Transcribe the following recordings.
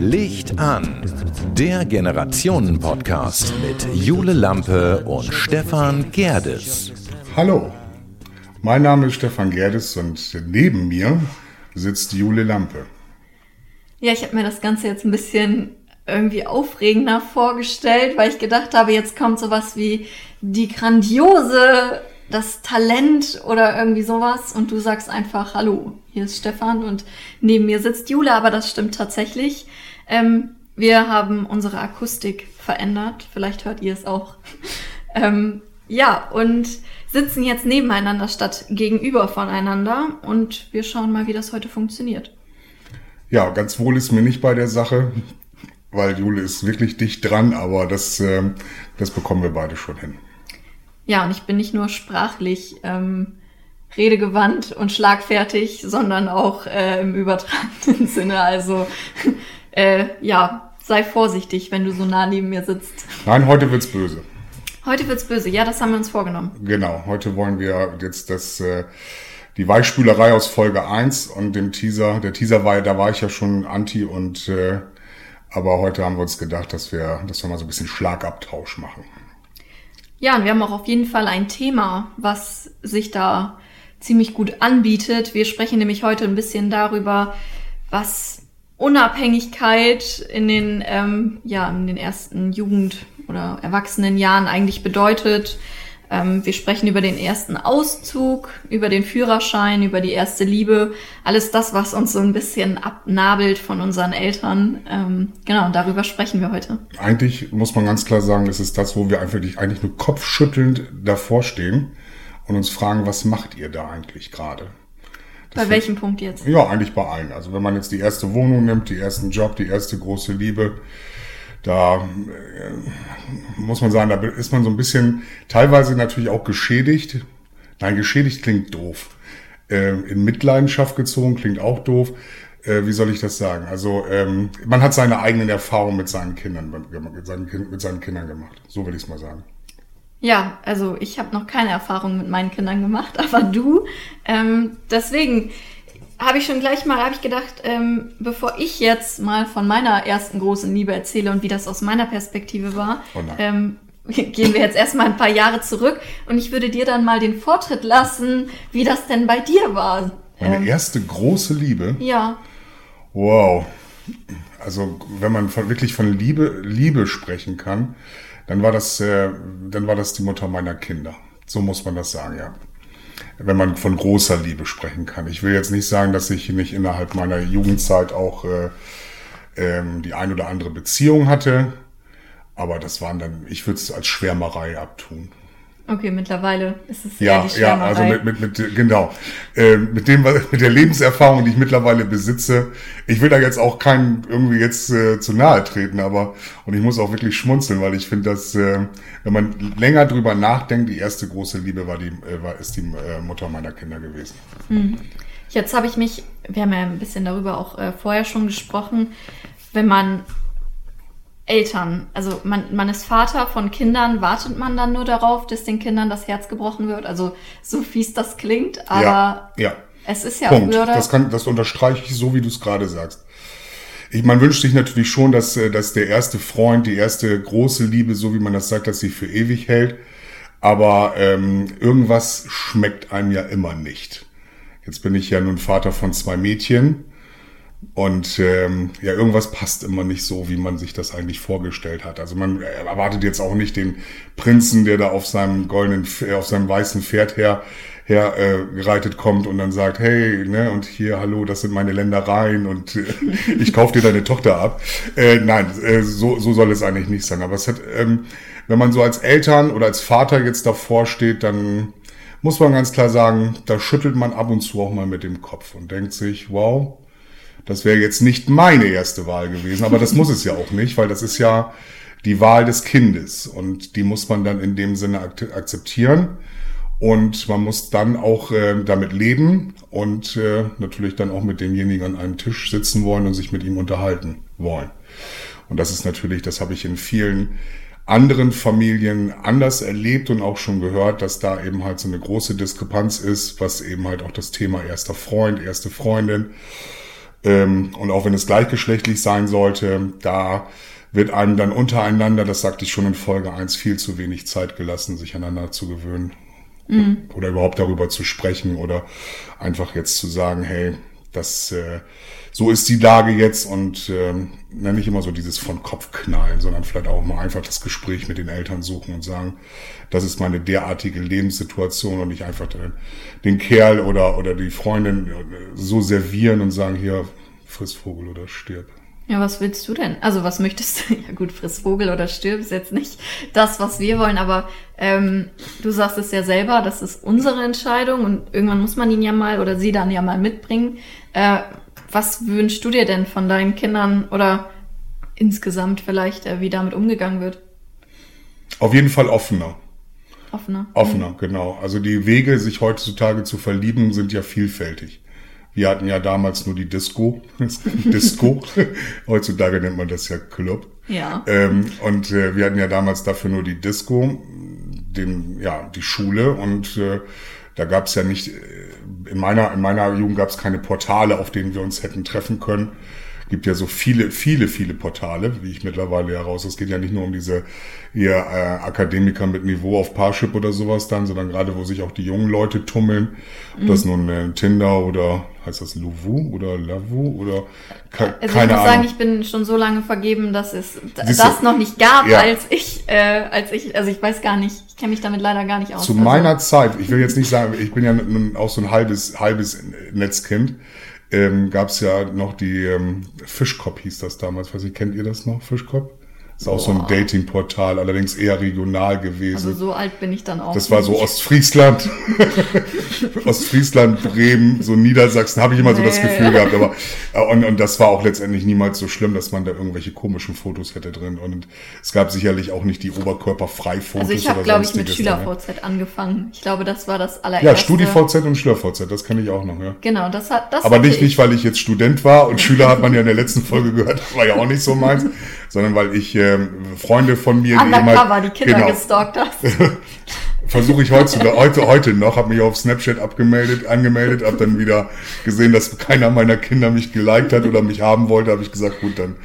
Licht an. Der Generationen-Podcast mit Jule Lampe und Stefan Gerdes. Hallo, mein Name ist Stefan Gerdes und neben mir sitzt Jule Lampe. Ja, ich habe mir das Ganze jetzt ein bisschen irgendwie aufregender vorgestellt, weil ich gedacht habe, jetzt kommt sowas wie die grandiose, das Talent oder irgendwie sowas und du sagst einfach, hallo, hier ist Stefan und neben mir sitzt Jule, aber das stimmt tatsächlich. Ähm, wir haben unsere Akustik verändert, vielleicht hört ihr es auch. ähm, ja, und sitzen jetzt nebeneinander statt gegenüber voneinander und wir schauen mal, wie das heute funktioniert. Ja, ganz wohl ist mir nicht bei der Sache, weil Jule ist wirklich dicht dran, aber das, äh, das bekommen wir beide schon hin. Ja, und ich bin nicht nur sprachlich ähm, redegewandt und schlagfertig, sondern auch äh, im übertragenen Sinne. Also äh, ja, sei vorsichtig, wenn du so nah neben mir sitzt. Nein, heute wird's böse. Heute wird's böse, ja, das haben wir uns vorgenommen. Genau, heute wollen wir jetzt das, äh, die Weichspülerei aus Folge 1 und dem Teaser. Der Teaser war, da war ich ja schon anti und äh, aber heute haben wir uns gedacht, dass wir, dass wir mal so ein bisschen Schlagabtausch machen. Ja, und wir haben auch auf jeden Fall ein Thema, was sich da ziemlich gut anbietet. Wir sprechen nämlich heute ein bisschen darüber, was Unabhängigkeit in den, ähm, ja, in den ersten Jugend- oder Erwachsenenjahren eigentlich bedeutet, ähm, wir sprechen über den ersten Auszug, über den Führerschein, über die erste Liebe, alles das, was uns so ein bisschen abnabelt von unseren Eltern. Ähm, genau, darüber sprechen wir heute. Eigentlich muss man ganz klar sagen, es ist das, wo wir einfach eigentlich nur kopfschüttelnd davor stehen und uns fragen, was macht ihr da eigentlich gerade? bei welchem Punkt jetzt? Ja, eigentlich bei allen. Also wenn man jetzt die erste Wohnung nimmt, die ersten Job, die erste große Liebe, da äh, muss man sagen, da ist man so ein bisschen teilweise natürlich auch geschädigt. Nein, geschädigt klingt doof. Äh, in Mitleidenschaft gezogen klingt auch doof. Äh, wie soll ich das sagen? Also ähm, man hat seine eigenen Erfahrungen mit seinen Kindern, mit seinen, mit seinen Kindern gemacht. So will ich es mal sagen. Ja, also ich habe noch keine Erfahrung mit meinen Kindern gemacht, aber du. Ähm, deswegen, habe ich schon gleich mal, habe ich gedacht, ähm, bevor ich jetzt mal von meiner ersten großen Liebe erzähle und wie das aus meiner Perspektive war, oh ähm, gehen wir jetzt erstmal ein paar Jahre zurück und ich würde dir dann mal den Vortritt lassen, wie das denn bei dir war. Meine ähm, erste große Liebe? Ja. Wow. Also wenn man von, wirklich von Liebe, Liebe sprechen kann, dann war das, äh, dann war das die Mutter meiner Kinder. So muss man das sagen, ja wenn man von großer Liebe sprechen kann. Ich will jetzt nicht sagen, dass ich nicht innerhalb meiner Jugendzeit auch äh, ähm, die ein oder andere Beziehung hatte, aber das waren dann, ich würde es als Schwärmerei abtun. Okay, mittlerweile ist es ja, ja, also mit, mit, mit genau, äh, mit dem, mit der Lebenserfahrung, die ich mittlerweile besitze. Ich will da jetzt auch keinen irgendwie jetzt äh, zu nahe treten, aber und ich muss auch wirklich schmunzeln, weil ich finde, dass äh, wenn man länger drüber nachdenkt, die erste große Liebe war die, äh, war ist die äh, Mutter meiner Kinder gewesen. Hm. Jetzt habe ich mich, wir haben ja ein bisschen darüber auch äh, vorher schon gesprochen, wenn man Eltern, also man, man ist Vater von Kindern, wartet man dann nur darauf, dass den Kindern das Herz gebrochen wird? Also so fies das klingt, aber ja, ja. es ist ja Punkt. Würde das, kann, das unterstreiche ich so, wie du es gerade sagst. Ich, man wünscht sich natürlich schon, dass, äh, dass der erste Freund, die erste große Liebe, so wie man das sagt, dass sie für ewig hält. Aber ähm, irgendwas schmeckt einem ja immer nicht. Jetzt bin ich ja nun Vater von zwei Mädchen und ähm, ja, irgendwas passt immer nicht so, wie man sich das eigentlich vorgestellt hat. Also man erwartet jetzt auch nicht den Prinzen, der da auf seinem goldenen, äh, auf seinem weißen Pferd her her äh, gereitet kommt und dann sagt, hey, ne, und hier, hallo, das sind meine Ländereien und äh, ich kauf dir deine Tochter ab. Äh, nein, äh, so, so soll es eigentlich nicht sein. Aber es hat, ähm, wenn man so als Eltern oder als Vater jetzt davor steht, dann muss man ganz klar sagen, da schüttelt man ab und zu auch mal mit dem Kopf und denkt sich, wow, das wäre jetzt nicht meine erste Wahl gewesen, aber das muss es ja auch nicht, weil das ist ja die Wahl des Kindes und die muss man dann in dem Sinne akzeptieren und man muss dann auch äh, damit leben und äh, natürlich dann auch mit demjenigen an einem Tisch sitzen wollen und sich mit ihm unterhalten wollen. Und das ist natürlich, das habe ich in vielen anderen Familien anders erlebt und auch schon gehört, dass da eben halt so eine große Diskrepanz ist, was eben halt auch das Thema erster Freund, erste Freundin ähm, und auch wenn es gleichgeschlechtlich sein sollte, da wird einem dann untereinander, das sagte ich schon in Folge 1, viel zu wenig Zeit gelassen, sich aneinander zu gewöhnen. Mhm. Oder überhaupt darüber zu sprechen oder einfach jetzt zu sagen, hey, das äh, so ist die Lage jetzt und ähm, nicht immer so dieses von Kopf knallen, sondern vielleicht auch mal einfach das Gespräch mit den Eltern suchen und sagen, das ist meine derartige Lebenssituation und nicht einfach den, den Kerl oder oder die Freundin äh, so servieren und sagen hier friss Vogel oder stirb. Ja, was willst du denn? Also was möchtest du? Ja gut, friss Vogel oder stirb ist jetzt nicht das, was wir wollen, aber ähm, du sagst es ja selber, das ist unsere Entscheidung und irgendwann muss man ihn ja mal oder sie dann ja mal mitbringen. Äh, was wünschst du dir denn von deinen Kindern oder insgesamt vielleicht, äh, wie damit umgegangen wird? Auf jeden Fall offener. Offener. Offener, mhm. genau. Also die Wege, sich heutzutage zu verlieben, sind ja vielfältig. Wir hatten ja damals nur die Disco. Disco. Heutzutage nennt man das ja Club. Ja. Ähm, und äh, wir hatten ja damals dafür nur die Disco, den, ja, die Schule und äh, da gab es ja nicht, äh, in meiner, in meiner Jugend gab es keine Portale, auf denen wir uns hätten treffen können gibt ja so viele, viele, viele Portale, wie ich mittlerweile heraus. Es geht ja nicht nur um diese hier äh, Akademiker mit Niveau auf Parship oder sowas dann, sondern gerade wo sich auch die jungen Leute tummeln. Ob mhm. das nun äh, Tinder oder heißt das Luvu oder Lavu oder ke also keine ich muss sagen, ich bin schon so lange vergeben, dass es Siehst das du? noch nicht gab, ja. als ich, äh, als ich, also ich weiß gar nicht, ich kenne mich damit leider gar nicht aus. Zu also. meiner Zeit, ich will jetzt nicht sagen, ich bin ja auch so ein halbes, halbes Netzkind ähm, gab es ja noch die ähm, Fischkopf hieß das damals. Weiß ich, kennt ihr das noch, Fischkopf? Ist auch Boah. so ein Dating-Portal, allerdings eher regional gewesen. Also so alt bin ich dann auch. Das war so Ostfriesland. Ostfriesland, Bremen, so Niedersachsen, habe ich immer nee. so das Gefühl gehabt. Aber äh, und, und das war auch letztendlich niemals so schlimm, dass man da irgendwelche komischen Fotos hätte drin. Und es gab sicherlich auch nicht die Oberkörperfrei-Fotos. Also ich habe, glaube ich, mit SchülerVZ angefangen. Ich glaube, das war das allererste. Ja, StudiVZ und SchülerVZ, das kenne ich auch noch, ja. Genau, das hat das Aber nicht, ich. nicht, weil ich jetzt Student war und Schüler hat man ja in der letzten Folge gehört, das war ja auch nicht so meins, sondern weil ich äh, Freunde von mir, Undercover, die, die Kinder genau, gestalkt hast. Versuche ich heute, heute, heute noch, habe mich auf Snapchat abgemeldet, angemeldet, habe dann wieder gesehen, dass keiner meiner Kinder mich geliked hat oder mich haben wollte, habe ich gesagt, gut, dann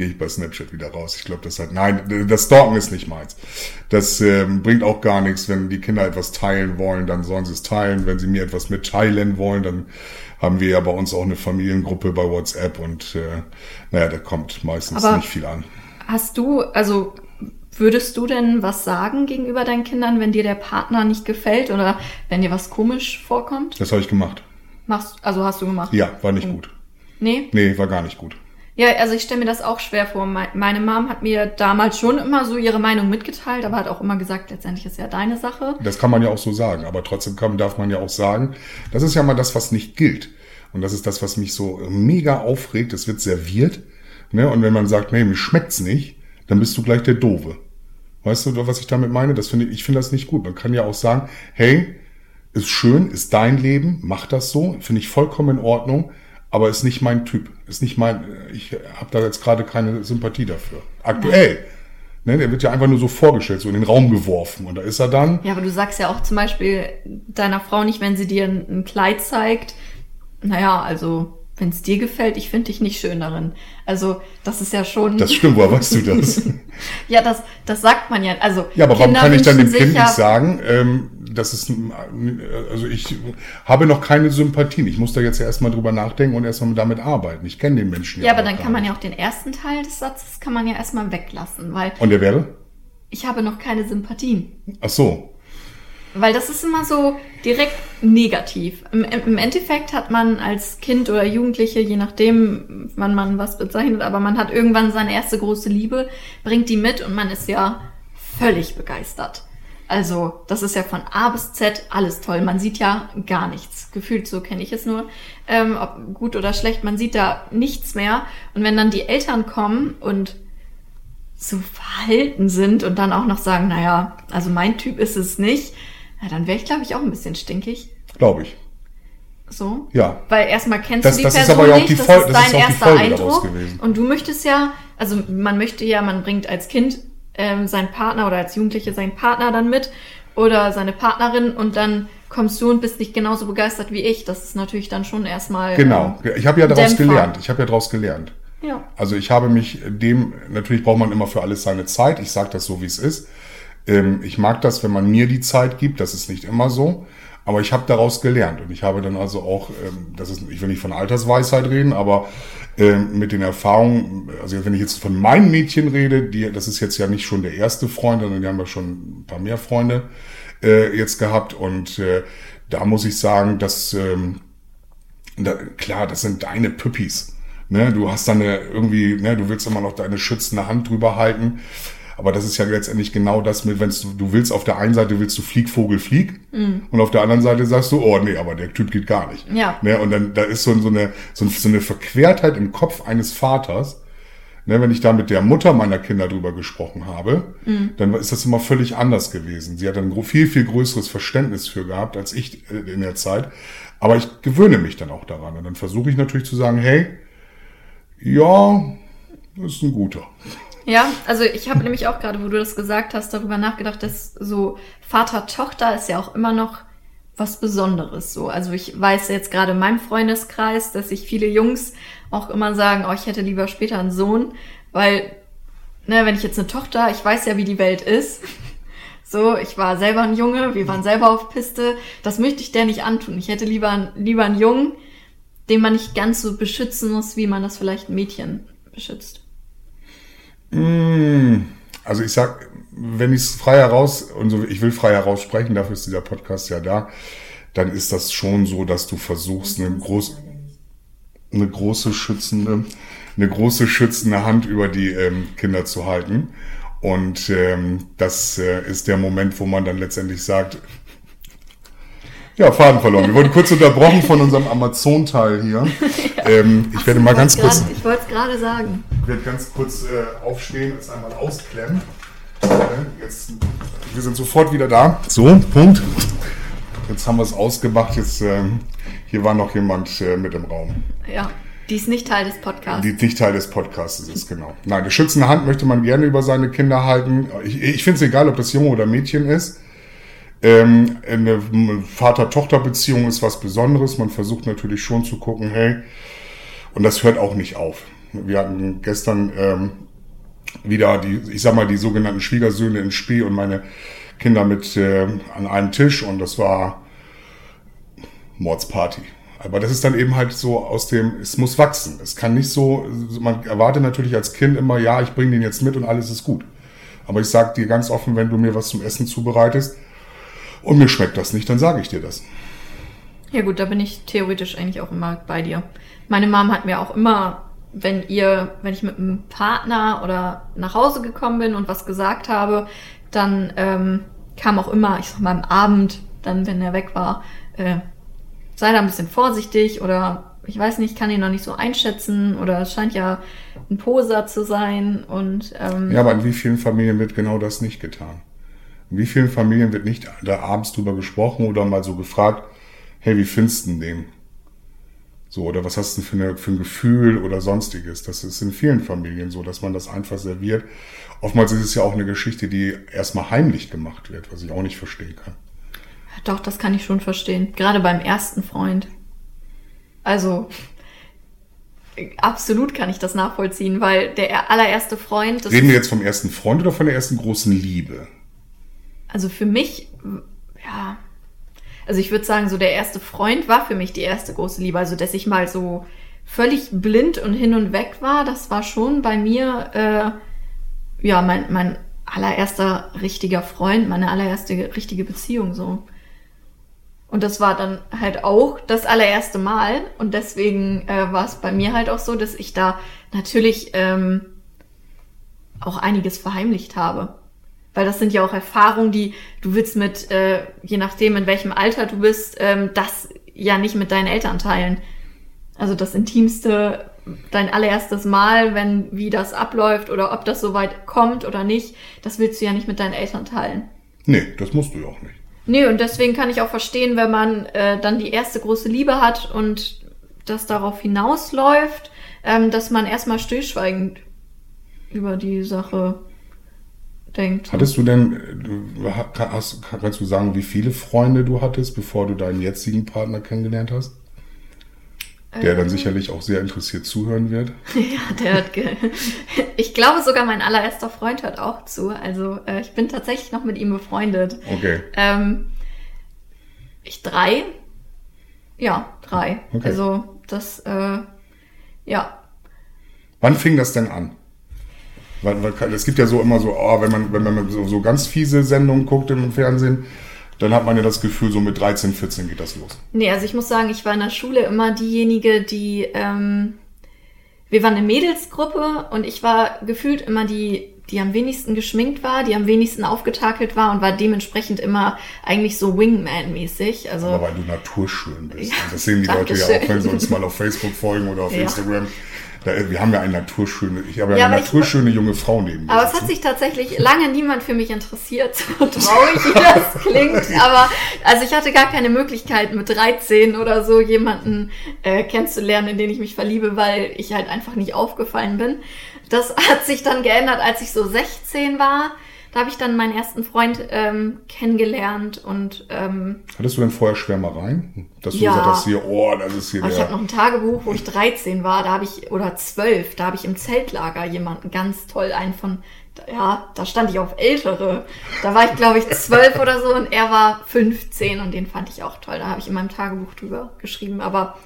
gehe ich bei Snapchat wieder raus. Ich glaube, das hat, nein, das Stalken ist nicht meins. Das ähm, bringt auch gar nichts. Wenn die Kinder etwas teilen wollen, dann sollen sie es teilen. Wenn sie mir etwas mitteilen wollen, dann haben wir ja bei uns auch eine Familiengruppe bei WhatsApp und äh, naja, da kommt meistens Aber nicht viel an. Hast du, also würdest du denn was sagen gegenüber deinen Kindern, wenn dir der Partner nicht gefällt oder wenn dir was komisch vorkommt? Das habe ich gemacht. Machst, also hast du gemacht? Ja, war nicht gut. Nee? Nee, war gar nicht gut. Ja, also ich stelle mir das auch schwer vor. Meine Mom hat mir damals schon immer so ihre Meinung mitgeteilt, aber hat auch immer gesagt, letztendlich ist ja deine Sache. Das kann man ja auch so sagen, aber trotzdem kann, darf man ja auch sagen, das ist ja mal das, was nicht gilt. Und das ist das, was mich so mega aufregt. Es wird serviert Ne? Und wenn man sagt, nee, mir schmeckt's nicht, dann bist du gleich der Dove. Weißt du, was ich damit meine? Das finde ich, ich finde das nicht gut. Man kann ja auch sagen, hey, ist schön, ist dein Leben, mach das so, finde ich vollkommen in Ordnung, aber ist nicht mein Typ, ist nicht mein, ich habe da jetzt gerade keine Sympathie dafür. Aktuell. Ne, der wird ja einfach nur so vorgestellt, so in den Raum geworfen und da ist er dann. Ja, aber du sagst ja auch zum Beispiel deiner Frau nicht, wenn sie dir ein Kleid zeigt, naja, also wenn es dir gefällt, ich finde dich nicht schön darin. Also das ist ja schon. Das stimmt, woher weißt du das? ja, das, das sagt man ja. Also ja, aber warum kann ich dann dem Kind nicht sagen, ähm, das ist, also ich habe noch keine Sympathien. Ich muss da jetzt ja erstmal drüber nachdenken und erstmal damit arbeiten. Ich kenne den Menschen ja. Ja, aber dann kann man ja auch den ersten Teil des Satzes kann man ja erstmal weglassen, weil. Und der wäre? Ich habe noch keine Sympathien. Ach so. Weil das ist immer so direkt negativ. Im, Im, Endeffekt hat man als Kind oder Jugendliche, je nachdem, wann man was bezeichnet, aber man hat irgendwann seine erste große Liebe, bringt die mit und man ist ja völlig begeistert. Also, das ist ja von A bis Z alles toll. Man sieht ja gar nichts. Gefühlt so kenne ich es nur. Ähm, ob gut oder schlecht, man sieht da nichts mehr. Und wenn dann die Eltern kommen und so verhalten sind und dann auch noch sagen, naja, also mein Typ ist es nicht, ja, dann wäre ich, glaube ich, auch ein bisschen stinkig. Glaube ich. So? Ja. Weil erstmal kennst das, du die das Person ist aber nicht, das ist dein erster Eindruck. Und du möchtest ja, also man möchte ja, man bringt als Kind ähm, sein Partner oder als Jugendliche sein Partner dann mit oder seine Partnerin und dann kommst du und bist nicht genauso begeistert wie ich. Das ist natürlich dann schon erstmal. Genau. Ähm, Ich habe ja daraus Dämpfer. gelernt. Ich habe ja daraus gelernt. ja. Also ich habe mich dem, natürlich braucht man immer für alles seine Zeit. Ich sage das so, wie es ist. Ähm, ich mag das, wenn man mir die Zeit gibt. Das ist nicht immer so. Aber ich habe daraus gelernt. Und ich habe dann also auch, ähm, das ist, ich will nicht von Altersweisheit reden, aber ähm, mit den Erfahrungen, also wenn ich jetzt von meinen Mädchen rede, die, das ist jetzt ja nicht schon der erste Freund, sondern die haben ja schon ein paar mehr Freunde äh, jetzt gehabt. Und äh, da muss ich sagen, dass da, klar, das sind deine Püppis. Ne? Du hast dann irgendwie, ne, du willst immer noch deine schützende Hand drüber halten. Aber das ist ja letztendlich genau das mit, wenn du, willst auf der einen Seite willst du Flieg, Vogel, Flieg. Und auf der anderen Seite sagst du, oh nee, aber der Typ geht gar nicht. Ja. Ne? Und dann, da ist so, so, eine, so, so eine Verquertheit im Kopf eines Vaters. Ne, wenn ich da mit der Mutter meiner Kinder drüber gesprochen habe, dann ist das immer völlig anders gewesen. Sie hat ein viel, viel größeres Verständnis für gehabt als ich äh, in der Zeit. Aber ich gewöhne mich dann auch daran. Und dann versuche ich natürlich zu sagen, hey, ja, das ist ein guter. Ja, also ich habe nämlich auch gerade, wo du das gesagt hast, darüber nachgedacht, dass so Vater-Tochter ist ja auch immer noch was Besonderes so. Also ich weiß jetzt gerade in meinem Freundeskreis, dass sich viele Jungs auch immer sagen, oh, ich hätte lieber später einen Sohn, weil, ne, wenn ich jetzt eine Tochter, ich weiß ja, wie die Welt ist. So, ich war selber ein Junge, wir waren selber auf Piste. Das möchte ich der nicht antun. Ich hätte lieber, lieber einen Jungen, den man nicht ganz so beschützen muss, wie man das vielleicht ein Mädchen beschützt. Mm, Also ich sag, wenn ich es frei heraus, und so, ich will frei heraus sprechen, dafür ist dieser Podcast ja da, dann ist das schon so, dass du versuchst, eine, groß, eine große schützende, eine große schützende Hand über die ähm, Kinder zu halten. Und ähm, das äh, ist der Moment, wo man dann letztendlich sagt, ja, Faden verloren. Wir wurden kurz unterbrochen von unserem Amazon-Teil hier. Ähm, ich werde mal ganz wollt's kurz grad- Ich wollte es gerade sagen. ich werde ganz kurz äh, aufstehen, es einmal ausklemmen. Äh, Jetzt, wir sind sofort wieder da. So, Punkt. Jetzt haben wir es ausgemacht. Jetzt, ähm, hier war noch jemand äh, mit im Raum, Ja, die ist nicht Teil des Podcasts. die nicht Teil des Podcasts ist, genau. Nein, schützende Hand möchte man gerne über seine Kinder halten. Ich, ich finde es egal, ob das Junge oder Mädchen ist. Ähm, eine Vater-Tochter-Beziehung ist was Besonderes. Man versucht natürlich schon zu gucken, hey, und das hört auch nicht auf. Wir hatten gestern ähm, wieder die, ich sag mal, die sogenannten Schwiegersöhne in Spee und meine Kinder mit äh, an einem Tisch und das war Mordsparty. Aber das ist dann eben halt so aus dem, es muss wachsen. Es kann nicht so, man erwartet natürlich als Kind immer, ja, ich bringe den jetzt mit und alles ist gut. Aber ich sag dir ganz offen, wenn du mir was zum Essen zubereitest und mir schmeckt das nicht, dann sage ich dir das. Ja gut, da bin ich theoretisch eigentlich auch immer bei dir. Meine Mom hat mir auch immer, wenn ihr, wenn ich mit einem Partner oder nach Hause gekommen bin und was gesagt habe, dann ähm, kam auch immer, ich sag mal am Abend, dann wenn er weg war, äh, sei da ein bisschen vorsichtig oder ich weiß nicht, kann ihn noch nicht so einschätzen oder es scheint ja ein Poser zu sein und ähm, Ja, aber in wie vielen Familien wird genau das nicht getan? In wie vielen Familien wird nicht da abends drüber gesprochen oder mal so gefragt, hey, wie findest du den? So, oder was hast du für, eine, für ein Gefühl oder sonstiges? Das ist in vielen Familien so, dass man das einfach serviert. Oftmals ist es ja auch eine Geschichte, die erstmal heimlich gemacht wird, was ich auch nicht verstehen kann. Doch, das kann ich schon verstehen. Gerade beim ersten Freund. Also, absolut kann ich das nachvollziehen, weil der allererste Freund, Reden wir jetzt vom ersten Freund oder von der ersten großen Liebe? Also für mich, ja, also ich würde sagen, so der erste Freund war für mich die erste große Liebe. Also, dass ich mal so völlig blind und hin und weg war, das war schon bei mir, äh, ja, mein, mein allererster richtiger Freund, meine allererste richtige Beziehung so. Und das war dann halt auch das allererste Mal. Und deswegen äh, war es bei mir halt auch so, dass ich da natürlich ähm, auch einiges verheimlicht habe. Weil das sind ja auch Erfahrungen, die du willst mit, äh, je nachdem in welchem Alter du bist, ähm, das ja nicht mit deinen Eltern teilen. Also das Intimste, dein allererstes Mal, wenn wie das abläuft oder ob das so weit kommt oder nicht, das willst du ja nicht mit deinen Eltern teilen. Nee, das musst du ja auch nicht. Nee, und deswegen kann ich auch verstehen, wenn man äh, dann die erste große Liebe hat und das darauf hinausläuft, ähm, dass man erstmal stillschweigend über die Sache denkt. Hattest du denn, du hast, kannst du sagen, wie viele Freunde du hattest, bevor du deinen jetzigen Partner kennengelernt hast? Der dann Ähm. sicherlich auch sehr interessiert zuhören wird. Ja, der hört. Ich glaube sogar, mein allererster Freund hört auch zu. Also äh, ich bin tatsächlich noch mit ihm befreundet. Okay. Ähm, ich drei. Ja, drei. Okay. Also das, äh, ja. Wann fing das denn an? Weil, weil, es gibt ja so immer so, oh, wenn man, wenn man so, so ganz fiese Sendungen guckt im Fernsehen, dann hat man ja das Gefühl, so mit 13, 14 geht das los. Nee, also ich muss sagen, ich war in der Schule immer diejenige, die, ähm, wir waren eine Mädelsgruppe und ich war gefühlt immer die, die am wenigsten geschminkt war, die am wenigsten aufgetakelt war und war dementsprechend immer eigentlich so Wingman-mäßig. Also Aber weil du naturschön bist. Ja, das sehen die Leute ja auch, wenn sie uns mal auf Facebook folgen oder auf Ja. Instagram. Da, wir haben ja eine naturschöne, ich habe ja, Ja, eine aber ich- naturschöne junge Frau neben mir. Aber es hat sich tatsächlich lange niemand für mich interessiert, so traurig wie das klingt. Aber also ich hatte gar keine Möglichkeit, mit 13 oder so jemanden äh, kennenzulernen, in den ich mich verliebe, weil ich halt einfach nicht aufgefallen bin. Das hat sich dann geändert, als ich so 16 war. Da habe ich dann meinen ersten Freund ähm, kennengelernt und ähm, Hattest du denn vorher Schwärmereien? Dass du Ja. gesagt hast, hier, oh, das ist hier aber ich habe der. noch ein Tagebuch, wo ich 13 war, da habe ich, oder 12, da habe ich im Zeltlager jemanden ganz toll, einen von, ja, da stand ich auf Ältere. Da war ich, glaube ich, 12 oder so und er war 15 und den fand ich auch toll. Da habe ich in meinem Tagebuch drüber geschrieben, aber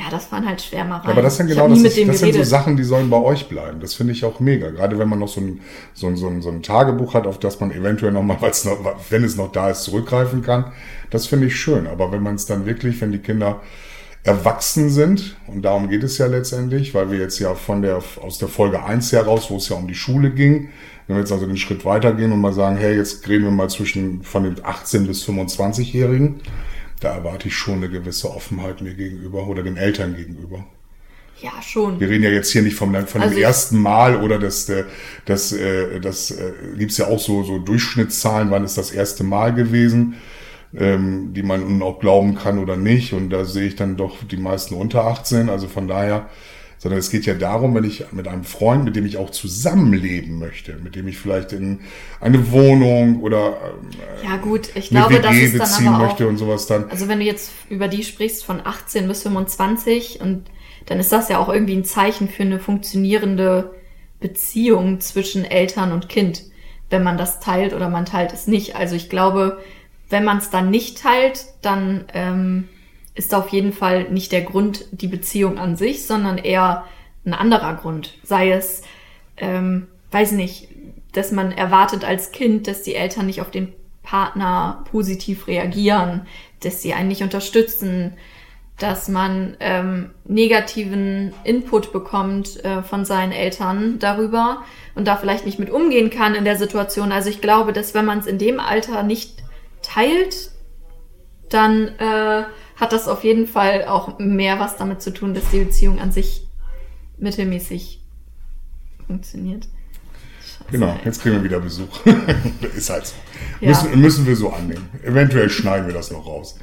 ja, das waren halt Schwärmereien. Aber das sind genau das, ist, das sind so. Sachen, die sollen bei euch bleiben. Das finde ich auch mega. Gerade wenn man noch so ein, so ein, so ein, so ein Tagebuch hat, auf das man eventuell nochmal, noch, wenn es noch da ist, zurückgreifen kann. Das finde ich schön. Aber wenn man es dann wirklich, wenn die Kinder erwachsen sind, und darum geht es ja letztendlich, weil wir jetzt ja von der, aus der Folge 1 heraus, wo es ja um die Schule ging, wenn wir jetzt also den Schritt weitergehen und mal sagen, hey, jetzt reden wir mal zwischen von den 18 bis 25-Jährigen, da erwarte ich schon eine gewisse Offenheit mir gegenüber oder den Eltern gegenüber. Ja, schon. Wir reden ja jetzt hier nicht vom, von Also dem ersten Mal oder das, äh, das, äh, das äh, gibt's ja auch so, so Durchschnittszahlen, wann ist das erste Mal gewesen, ähm, die man nun auch glauben kann oder nicht. Und da sehe ich dann doch die meisten unter 18. Also von daher, sondern es geht ja darum, wenn ich mit einem Freund, mit dem ich auch zusammenleben möchte, mit dem ich vielleicht in eine Wohnung oder ähm, Ja, gut, ich eine glaube, das WG ist dann beziehen aber auch möchte und sowas dann. Also wenn du jetzt über die sprichst von 18 bis 25 und dann ist das ja auch irgendwie ein Zeichen für eine funktionierende Beziehung zwischen Eltern und Kind, wenn man das teilt oder man teilt es nicht. Also ich glaube, wenn man es dann nicht teilt, dann ähm, ist auf jeden Fall nicht der Grund die Beziehung an sich, sondern eher ein anderer Grund. Sei es, ähm, weiß nicht, dass man erwartet als Kind, dass die Eltern nicht auf den Partner positiv reagieren, dass sie einen nicht unterstützen, dass man ähm, negativen Input bekommt äh, von seinen Eltern darüber und da vielleicht nicht mit umgehen kann in der Situation. Also ich glaube, dass wenn man es in dem Alter nicht teilt, dann äh, hat das auf jeden Fall auch mehr was damit zu tun, dass die Beziehung an sich mittelmäßig funktioniert. Scheiße, Genau, ey. jetzt kriegen wir wieder Besuch. ist halt so. Ja. Müssen, müssen wir so annehmen. Eventuell schneiden wir das noch raus.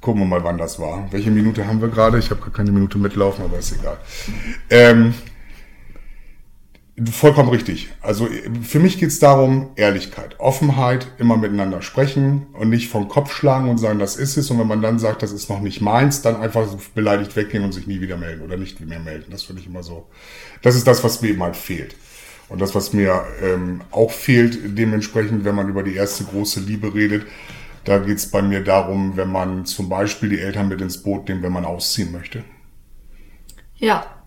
Gucken wir mal, wann das war. Welche Minute haben wir gerade? Ich habe gar keine Minute mitlaufen, aber ist egal. Ähm, vollkommen richtig. Also für mich geht es darum, Ehrlichkeit, Offenheit, immer miteinander sprechen und nicht vom Kopf schlagen und sagen, das ist es. Und wenn man dann sagt, das ist noch nicht meins, dann einfach beleidigt weggehen und sich nie wieder melden oder nicht mehr melden. Das finde ich immer so. Das ist das, was mir eben halt fehlt. Und das, was mir ähm, auch fehlt, dementsprechend, wenn man über die erste große Liebe redet, da geht es bei mir darum, wenn man zum Beispiel die Eltern mit ins Boot nimmt, wenn man ausziehen möchte. Ja.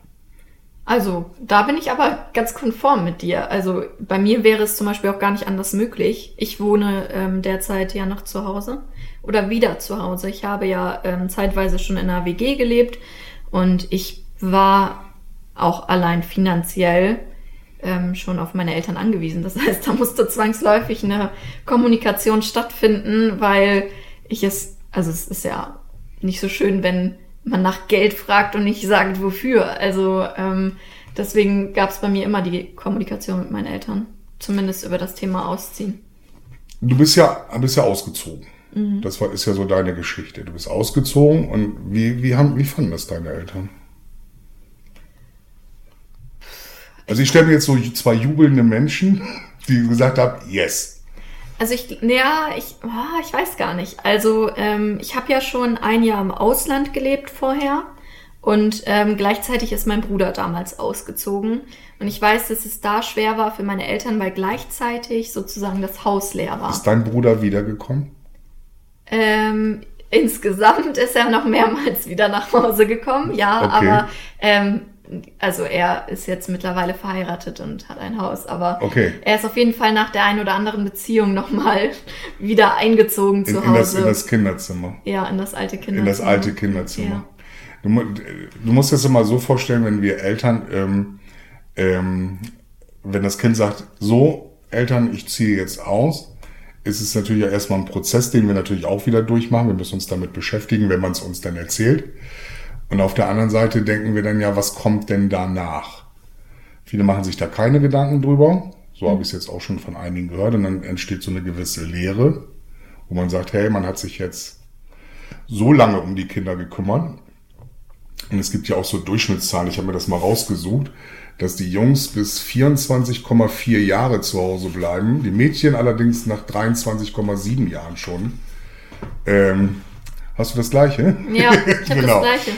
Also, da bin ich aber ganz konform mit dir. Also, bei mir wäre es zum Beispiel auch gar nicht anders möglich. Ich wohne ähm, derzeit ja noch zu Hause oder wieder zu Hause. Ich habe ja ähm, zeitweise schon in einer WG gelebt und ich war auch allein finanziell ähm, schon auf meine Eltern angewiesen. Das heißt, da musste zwangsläufig eine Kommunikation stattfinden, weil ich es, also es ist ja nicht so schön, wenn man nach Geld fragt und nicht sagt, wofür. Also ähm, deswegen gab es bei mir immer die Kommunikation mit meinen Eltern. Zumindest über das Thema Ausziehen. Du bist ja, bist ja ausgezogen. Das war, ist ja so deine Geschichte. Du bist ausgezogen und wie, wie, haben, wie fanden das deine Eltern? Also ich stelle mir jetzt so zwei jubelnde Menschen die gesagt haben, yes. Also ich, ja, ich, oh, ich weiß gar nicht. Also ähm, ich habe ja schon ein Jahr im Ausland gelebt vorher und ähm, gleichzeitig ist mein Bruder damals ausgezogen und ich weiß, dass es da schwer war für meine Eltern, weil gleichzeitig sozusagen das Haus leer war. Ist dein Bruder wiedergekommen? Ähm, insgesamt ist er noch mehrmals wieder nach Hause gekommen, ja, Okay. aber ähm, also er ist jetzt mittlerweile verheiratet und hat ein Haus, aber Okay. er ist auf jeden Fall nach der einen oder anderen Beziehung nochmal wieder eingezogen In, zu in, das, Hause. in das Kinderzimmer. ja, in das alte Kinderzimmer. In das alte Kinderzimmer. Ja. Du, du musst dir das immer so vorstellen, wenn wir Eltern, ähm, ähm, wenn das Kind sagt, so, Eltern, ich ziehe jetzt aus, ist es natürlich ja erstmal ein Prozess, den wir natürlich auch wieder durchmachen. Wir müssen uns damit beschäftigen, wenn man es uns dann erzählt. Und auf der anderen Seite denken wir dann ja, was kommt denn danach? Viele machen sich da keine Gedanken drüber. So habe ich es jetzt auch schon von einigen gehört. Und dann entsteht so eine gewisse Leere, wo man sagt, hey, man hat sich jetzt so lange um die Kinder gekümmert. Und es gibt ja auch so Durchschnittszahlen, ich habe mir das mal rausgesucht, dass die Jungs bis 24,4 Jahre zu Hause bleiben, die Mädchen allerdings nach 23,7 Jahren schon. Ähm, hast du das gleiche? Ja, ich habe Genau. das Gleiche.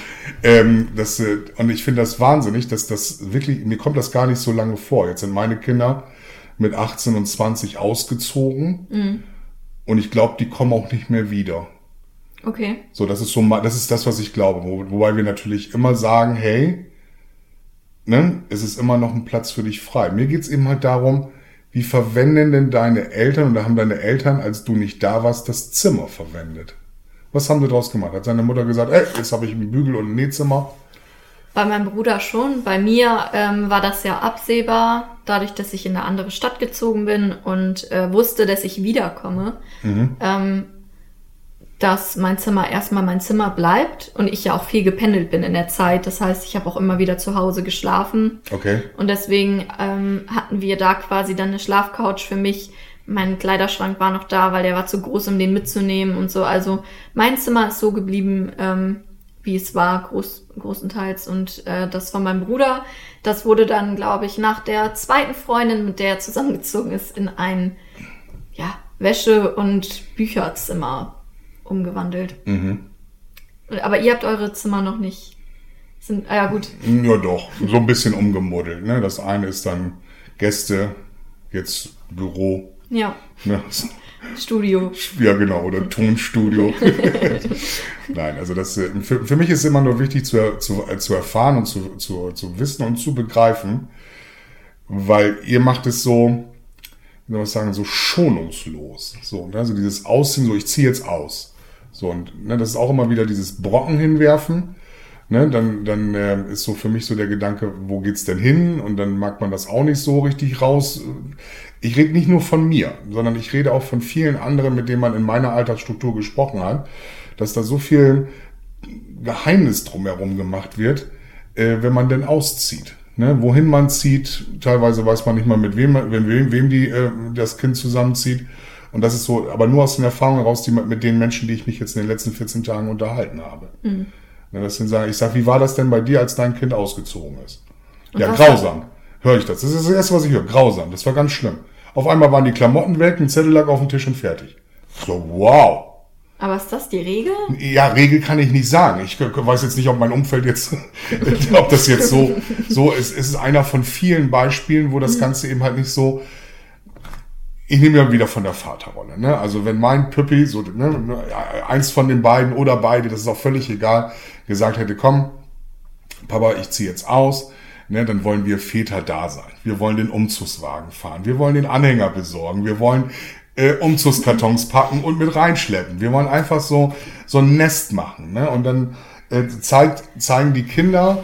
Ähm, das, äh, und ich finde das wahnsinnig, dass das wirklich, mir kommt das gar nicht so lange vor. Jetzt sind meine Kinder mit 18 und 20 ausgezogen und ich glaube, die kommen auch nicht mehr wieder. Okay. So, das ist so, das ist das, was ich glaube. Wo, wobei wir natürlich immer sagen, hey, ne, es ist immer noch ein Platz für dich frei. Mir geht's eben halt darum, wie verwenden denn deine Eltern oder haben deine Eltern, als du nicht da warst, das Zimmer verwendet? Was haben sie draus gemacht? Hat seine Mutter gesagt, ey, jetzt habe ich ein Bügel- und ein Nähzimmer? Bei meinem Bruder schon. Bei mir ähm, war das ja absehbar, dadurch, dass ich in eine andere Stadt gezogen bin und äh, wusste, dass ich wiederkomme, ähm, dass mein Zimmer erstmal mein Zimmer bleibt und ich ja auch viel gependelt bin in der Zeit. Das heißt, ich habe auch immer wieder zu Hause geschlafen. Okay. Und deswegen ähm, hatten wir da quasi dann eine Schlafcouch für mich. Mein Kleiderschrank war noch da, weil der war zu groß, um den mitzunehmen und so. Also mein Zimmer ist so geblieben, ähm, wie es war, groß, großenteils. Und äh, das von meinem Bruder, das wurde dann, glaube ich, nach der zweiten Freundin, mit der er zusammengezogen ist, in ein ja, Wäsche- und Bücherzimmer umgewandelt. Aber ihr habt eure Zimmer noch nicht. Sind, ah ja, gut. Ja, doch. So ein bisschen umgemuddelt. Ne? Das eine ist dann Gäste, jetzt Büro. Ja, Ne? Studio. Ja, genau, oder Tonstudio. Nein, also das äh, für, für mich ist immer nur wichtig zu, zu, äh, zu erfahren und zu, zu, zu wissen und zu begreifen, weil ihr macht es so, wie soll man sagen, so schonungslos. So, ne? also dieses Ausziehen, so ich ziehe jetzt aus. So, und ne, das ist auch immer wieder dieses Brocken hinwerfen. Ne, dann dann äh, ist so für mich so der Gedanke, wo geht's denn hin? Und dann mag man das auch nicht so richtig raus. Ich rede nicht nur von mir, sondern ich rede auch von vielen anderen, mit denen man in meiner Altersstruktur gesprochen hat, dass da so viel Geheimnis drumherum gemacht wird, äh, wenn man denn auszieht. Ne, wohin man zieht, teilweise weiß man nicht mal, mit wem, mit wem, wem die, äh, das Kind zusammenzieht. Und das ist so, aber nur aus den Erfahrungen heraus, die, mit den Menschen, die ich mich jetzt in den letzten 14 Tagen unterhalten habe. Ne, das sind ich sag, wie war das denn bei dir, als dein Kind ausgezogen ist? ja, was grausam. Höre ich das. Das ist das Erste, was ich höre. Grausam. Das war ganz schlimm. Auf einmal waren die Klamotten weg, ein Zettel lag auf dem Tisch und fertig. So, wow. Aber ist das die Regel? Ja, Regel kann ich nicht sagen. Ich weiß jetzt nicht, ob mein Umfeld jetzt, ob das jetzt so, so ist. Es ist einer von vielen Beispielen, wo das Ganze eben halt nicht so, ich nehme ja wieder von der Vaterrolle, ne? Also wenn mein Püppi, so, ne, eins von den beiden oder beide, das ist auch völlig egal, gesagt hätte, komm, Papa, ich ziehe jetzt aus, ne, dann wollen wir Väter da sein. Wir wollen den Umzugswagen fahren. Wir wollen den Anhänger besorgen. Wir wollen äh, Umzugskartons packen und mit reinschleppen. Wir wollen einfach so, so ein Nest machen. Ne? Und dann äh, zeigt, zeigen die Kinder,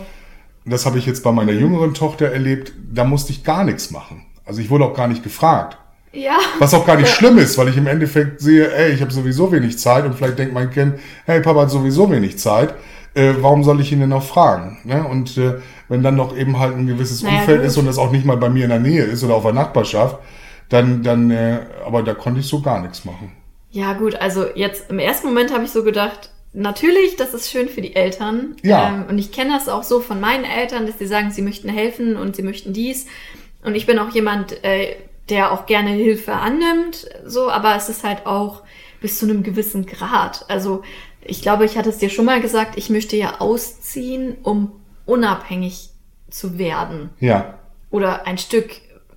das habe ich jetzt bei meiner jüngeren Tochter erlebt, da musste ich gar nichts machen. Also ich wurde auch gar nicht gefragt. Ja. Was auch gar nicht schlimm ist, weil ich im Endeffekt sehe, ey, ich habe sowieso wenig Zeit und vielleicht denkt mein Kind, hey, Papa hat sowieso wenig Zeit, äh, warum soll ich ihn denn noch fragen? Ne? Und äh, wenn dann noch eben halt ein gewisses Naja, Umfeld gut. ist und das auch nicht mal bei mir in der Nähe ist oder auf der Nachbarschaft, dann, dann, äh, aber da konnte ich so gar nichts machen. Ja, gut, also jetzt im ersten Moment habe ich so gedacht, natürlich, das ist schön für die Eltern. Ja. Ähm, und ich kenne das auch so von meinen Eltern, dass sie sagen, sie möchten helfen und sie möchten dies. Und ich bin auch jemand, äh, der auch gerne Hilfe annimmt, so, aber es ist halt auch bis zu einem gewissen Grad. Also ich glaube, ich hatte es dir schon mal gesagt, ich möchte ja ausziehen, um unabhängig zu werden. Ja. Oder ein Stück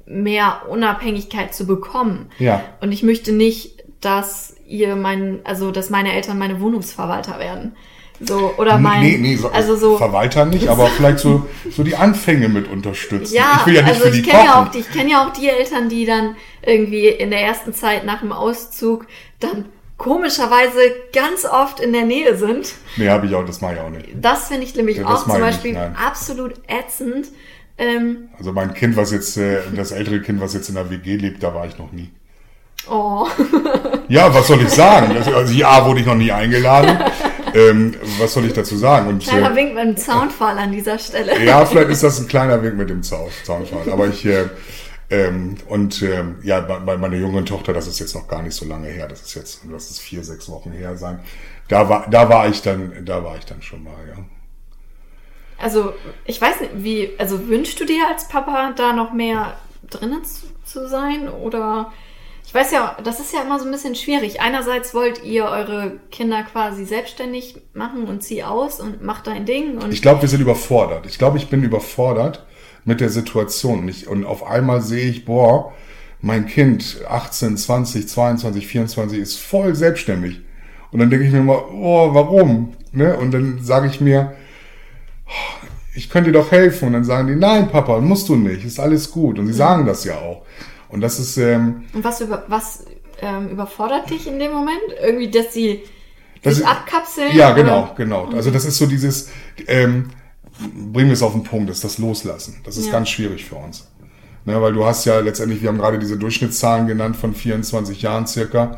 mehr Unabhängigkeit zu bekommen. Ja. Und ich möchte nicht, dass ihr mein, also dass meine Eltern meine Wohnungsverwalter werden. So, oder mein, nee, nee, so, also so. Verwalter nicht, aber vielleicht so, so die Anfänge mit unterstützen. Ja, ich will ja nicht also für die ich kenne ja, auch die- ich kenn ja auch die Eltern, die dann irgendwie in der ersten Zeit nach dem Auszug dann komischerweise ganz oft in der Nähe sind. nee, habe ich auch, das mache ich auch nicht. Das finde ich nämlich Ja, auch zum Beispiel nicht, absolut ätzend. Ähm, Also mein Kind, was jetzt, äh, das ältere Kind, was jetzt in der WG lebt, da war ich noch nie. oh, Ja, was soll ich sagen? Also ja, wurde ich noch nie eingeladen. ähm, was soll ich dazu sagen? Und, kleiner äh, Wink mit dem Zaunfall an dieser Stelle. ja, vielleicht ist das ein kleiner Wink mit dem Zaun, Zaunfall. Aber ich, äh, ähm, und ähm, ja, bei, meiner jungen Tochter, das ist jetzt noch gar nicht so lange her. Das ist jetzt, das ist vier, sechs Wochen her sein. Da war, da war ich dann, da war ich dann schon mal, ja. Also, ich weiß nicht, wie, also wünschst du dir als Papa da noch mehr drinnen zu, zu sein? Oder ich weiß ja, das ist ja immer so ein bisschen schwierig. Einerseits wollt ihr eure Kinder quasi selbstständig machen und zieh aus und macht dein Ding und Ich glaube, wir sind überfordert. Ich glaube, ich bin überfordert mit der Situation. Und, ich, und auf einmal sehe ich, boah, mein Kind, 18, 20, 22, 24, ist voll selbstständig. Und dann denke ich mir immer, oh, warum? Ne? Und dann sage ich mir, oh, ich könnte dir doch helfen. Und dann sagen die, nein, Papa, musst du nicht, ist alles gut. Und sie sagen das ja auch. Und das ist, ähm, Und was, über, was ähm, überfordert dich in dem Moment? Irgendwie, dass sie Das sich abkapseln? Ja, oder? genau, genau. Also das ist so dieses, ähm, bringen wir es auf den Punkt, ist das Loslassen. Das ist Ja. ganz schwierig für uns. Ne, weil du hast ja letztendlich, wir haben gerade diese Durchschnittszahlen genannt von 24 Jahren circa.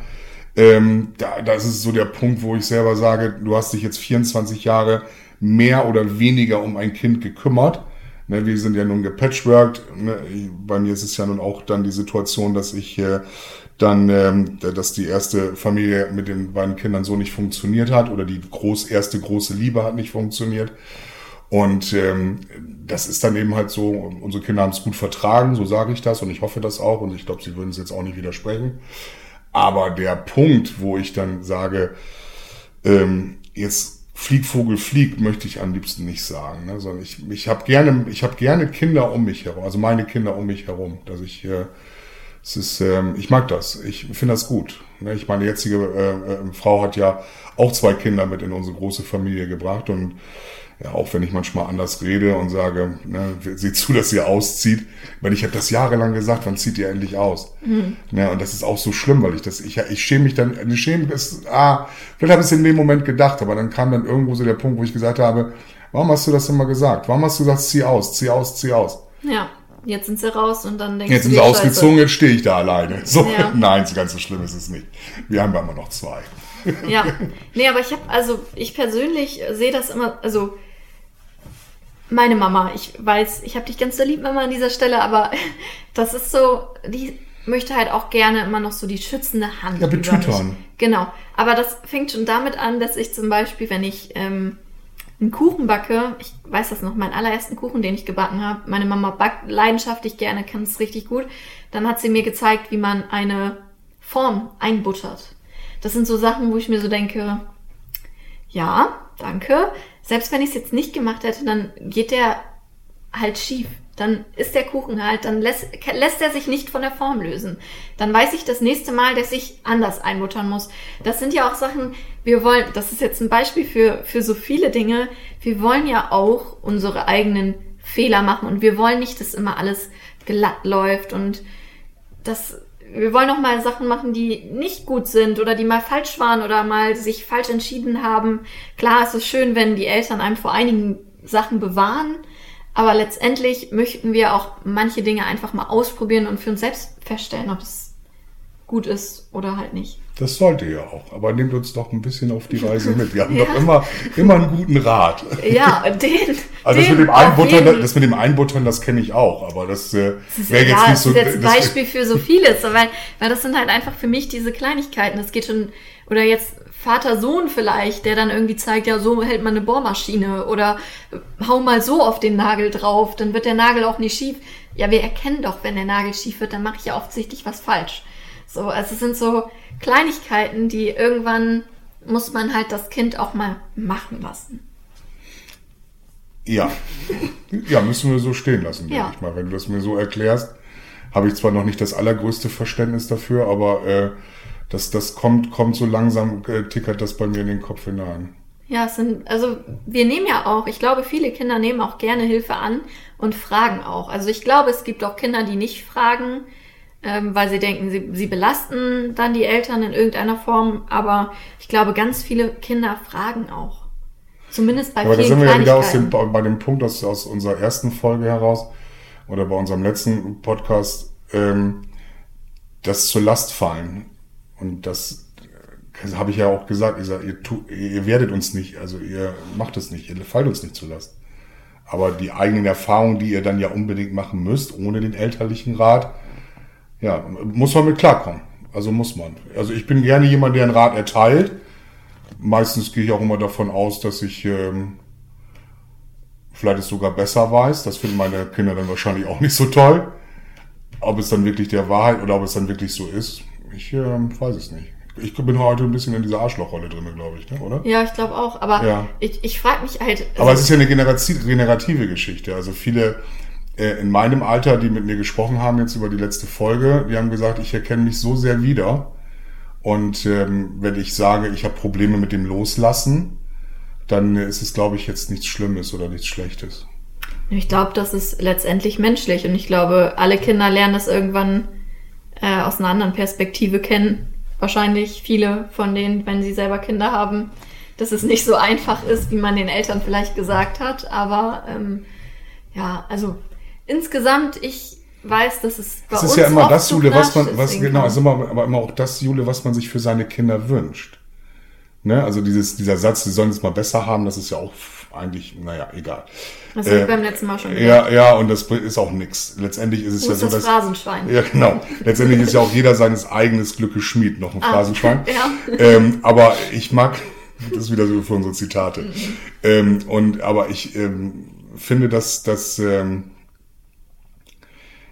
Ähm, da, das ist so der Punkt, wo ich selber sage, du hast dich jetzt 24 Jahre mehr oder weniger um ein Kind gekümmert. Ne, wir sind ja nun gepatchworked. Ne, bei mir ist es ja nun auch dann die Situation, dass ich äh, dann, ähm, dass die erste Familie mit den beiden Kindern so nicht funktioniert hat oder die groß, erste große Liebe hat nicht funktioniert. Und ähm, das ist dann eben halt so, unsere Kinder haben es gut vertragen, so sage ich das und ich hoffe das auch und ich glaube, sie würden es jetzt auch nicht widersprechen. Aber der Punkt, wo ich dann sage, ähm, jetzt flieg Vogel fliegt, möchte ich am liebsten nicht sagen. Ne? Sondern ich, ich habe gerne, ich habe gerne Kinder um mich herum, also meine Kinder um mich herum, dass ich äh, es ist, ähm, ich mag das. Ich finde das gut. Ne? Ich meine jetzige äh, äh, Frau hat ja auch zwei Kinder mit in unsere große Familie gebracht und ja, auch wenn ich manchmal anders rede und sage, ne, seht zu, dass ihr auszieht. Weil ich habe das jahrelang gesagt, wann zieht ihr endlich aus? Ne, und das ist auch so schlimm, weil ich das, ich, ich schäme mich dann, ich schäme ist, ah, vielleicht habe ich es in dem Moment gedacht, aber dann kam dann irgendwo so der Punkt, wo ich gesagt habe, warum hast du das immer gesagt? Warum hast du gesagt, zieh aus, zieh aus, zieh aus? Ja, jetzt sind sie raus und dann denkst Jetzt du sind dir, sie Scheiße. ausgezogen, jetzt stehe ich da alleine. So, Ja. nein, so ganz so schlimm ist es nicht. Wir haben ja immer noch zwei. Ja, nee, aber ich habe, also ich persönlich sehe das immer, also meine Mama, ich weiß, ich habe dich ganz so lieb, Mama, an dieser Stelle, aber das ist so, die möchte halt auch gerne immer noch so die schützende Hand. Ja, betütern. Genau, aber das fängt schon damit an, dass ich zum Beispiel, wenn ich ähm, einen Kuchen backe, ich weiß das noch, meinen allerersten Kuchen, den ich gebacken habe, meine Mama backt leidenschaftlich gerne, kann es richtig gut, dann hat sie mir gezeigt, wie man eine Form einbuttert. Das sind so Sachen, wo ich mir so denke, ja, danke. Selbst wenn ich es jetzt nicht gemacht hätte, dann geht der halt schief. Dann ist der Kuchen halt, dann lässt, lässt er sich nicht von der Form lösen. Dann weiß ich das nächste Mal, dass ich anders einbuttern muss. Das sind ja auch Sachen, wir wollen, das ist jetzt ein Beispiel für, für so viele Dinge. Wir wollen ja auch unsere eigenen Fehler machen und wir wollen nicht, dass immer alles glatt läuft und das, wir wollen auch mal Sachen machen, die nicht gut sind oder die mal falsch waren oder mal sich falsch entschieden haben. Klar, es ist schön, wenn die Eltern einem vor einigen Sachen bewahren, aber letztendlich möchten wir auch manche Dinge einfach mal ausprobieren und für uns selbst feststellen, ob es gut ist oder halt nicht. Das sollte ja auch. Aber nehmt uns doch ein bisschen auf die Reise mit. Wir haben Ja. doch immer, immer einen guten Rat. Ja, den. Also das den mit dem Einbuttern, das mit dem Einbuttern, das kenne ich auch. Aber das äh, Das ist, wäre jetzt ja, nicht das so. ist jetzt ein das- Beispiel für so vieles, weil, weil das sind halt einfach für mich diese Kleinigkeiten. Das geht schon, oder jetzt Vater-Sohn vielleicht, der dann irgendwie zeigt, ja, so hält man eine Bohrmaschine oder hau mal so auf den Nagel drauf, dann wird der Nagel auch nicht schief. Ja, wir erkennen doch, wenn der Nagel schief wird, dann mache ich ja offensichtlich was falsch. So, also es sind so Kleinigkeiten, die irgendwann muss man halt das Kind auch mal machen lassen. Ja. Ja, müssen wir so stehen lassen, denke Ja. ich mal. Wenn du das mir so erklärst, habe ich zwar noch nicht das allergrößte Verständnis dafür, aber äh, das, das kommt, kommt so langsam, äh, tickert das bei mir in den Kopf hinein. Ja, es sind, also wir nehmen ja auch, ich glaube, viele Kinder nehmen auch gerne Hilfe an und fragen auch. Also ich glaube, es gibt auch Kinder, die nicht fragen, ähm, weil sie denken, sie, sie belasten dann die Eltern in irgendeiner Form. Aber ich glaube, ganz viele Kinder fragen auch. Zumindest bei Aber da sind wir ja wieder aus dem, bei dem Punkt aus, aus unserer ersten Folge heraus oder bei unserem letzten Podcast, ähm, das zur Last fallen. Und das, äh, habe ich ja auch gesagt, ich sag, ihr, tu, ihr werdet uns nicht, also ihr macht es nicht, ihr fallt uns nicht zur Last. Aber die eigenen Erfahrungen, die ihr dann ja unbedingt machen müsst, ohne den elterlichen Rat, ja, muss man mit klarkommen. Also muss man. Also ich bin gerne jemand, der einen Rat erteilt. Meistens gehe ich auch immer davon aus, dass ich ähm, vielleicht es sogar besser weiß. Das finden meine Kinder dann wahrscheinlich auch nicht so toll. Ob es dann wirklich der Wahrheit oder ob es dann wirklich so ist, ich ähm, weiß es nicht. Ich bin heute ein bisschen in dieser Arschlochrolle drin, glaube ich, ne? oder? Ja, ich glaube auch. Aber Ja. ich, ich frage mich halt. Aber es ist ja eine generati- generative Geschichte. Also viele äh, in meinem Alter, die mit mir gesprochen haben jetzt über die letzte Folge, die haben gesagt, ich erkenne mich so sehr wieder. Und ähm, wenn ich sage, ich habe Probleme mit dem Loslassen, dann ist es, glaube ich, jetzt nichts Schlimmes oder nichts Schlechtes. Ich glaube, das ist letztendlich menschlich und ich glaube, alle Kinder lernen das irgendwann äh, aus einer anderen Perspektive kennen. Wahrscheinlich viele von denen, wenn sie selber Kinder haben, dass es nicht so einfach ist, wie man den Eltern vielleicht gesagt hat. Aber ähm, ja, also insgesamt, ich weiß, dass es bei Es uns ist ja immer das, Jule, was man, was, genau, es ist immer, aber immer auch das, Jule, was man sich für seine Kinder wünscht. Ne? Also dieses, dieser Satz, sie sollen es mal besser haben, das ist ja auch eigentlich, naja, egal. Das habe äh, ich beim letzten Mal schon gesagt. Ja, ja, und das ist auch nix. Letztendlich ist es Wo ja ist so, das dass. Phrasenschwein? Ja, genau. Letztendlich ist ja auch jeder seines eigenes Glückes Schmied, noch ein Ah, Phrasenschwein. ja. Ähm, aber ich mag, das ist wieder so für unsere Zitate. Ähm, und, aber ich ähm, finde, dass, dass ähm,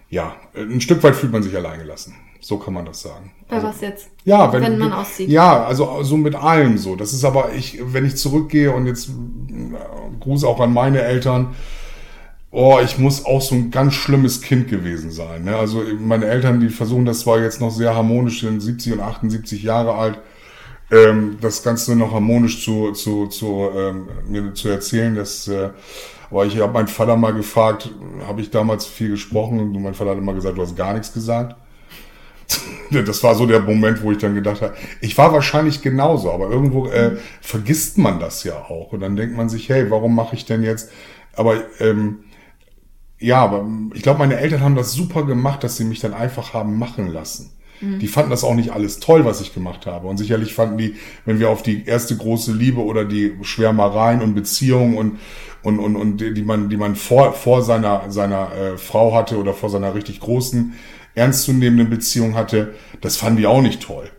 ja, ein Stück weit fühlt man sich allein gelassen. So kann man das sagen. Bei was jetzt? Ja, wenn, Wenn man auszieht. Ja, also so mit allem so. Das ist aber ich, wenn ich zurückgehe und jetzt äh, Gruß auch an meine Eltern. Oh, ich muss auch so ein ganz schlimmes Kind gewesen sein. Ne? Also meine Eltern, die versuchen das zwar jetzt noch sehr harmonisch, sind 70 und 78 Jahre alt, ähm, das Ganze noch harmonisch zu, zu, zu, ähm, mir zu erzählen. Das, äh, aber ich habe meinen Vater mal gefragt, habe ich damals viel gesprochen und mein Vater hat immer gesagt, du hast gar nichts gesagt. Das war so der Moment, wo ich dann gedacht habe, ich war wahrscheinlich genauso, aber irgendwo äh, vergisst man das ja auch. Und dann denkt man sich, hey, warum mache ich denn jetzt? Aber ähm, ja, aber ich glaube, meine Eltern haben das super gemacht, dass sie mich dann einfach haben machen lassen. Die fanden das auch nicht alles toll, was ich gemacht habe. Und sicherlich fanden die, wenn wir auf die erste große Liebe oder die Schwärmereien und Beziehungen und, und, und, und die man, die man vor, vor seiner, seiner äh, Frau hatte oder vor seiner richtig großen, ernstzunehmenden Beziehung hatte, das fanden die auch nicht toll.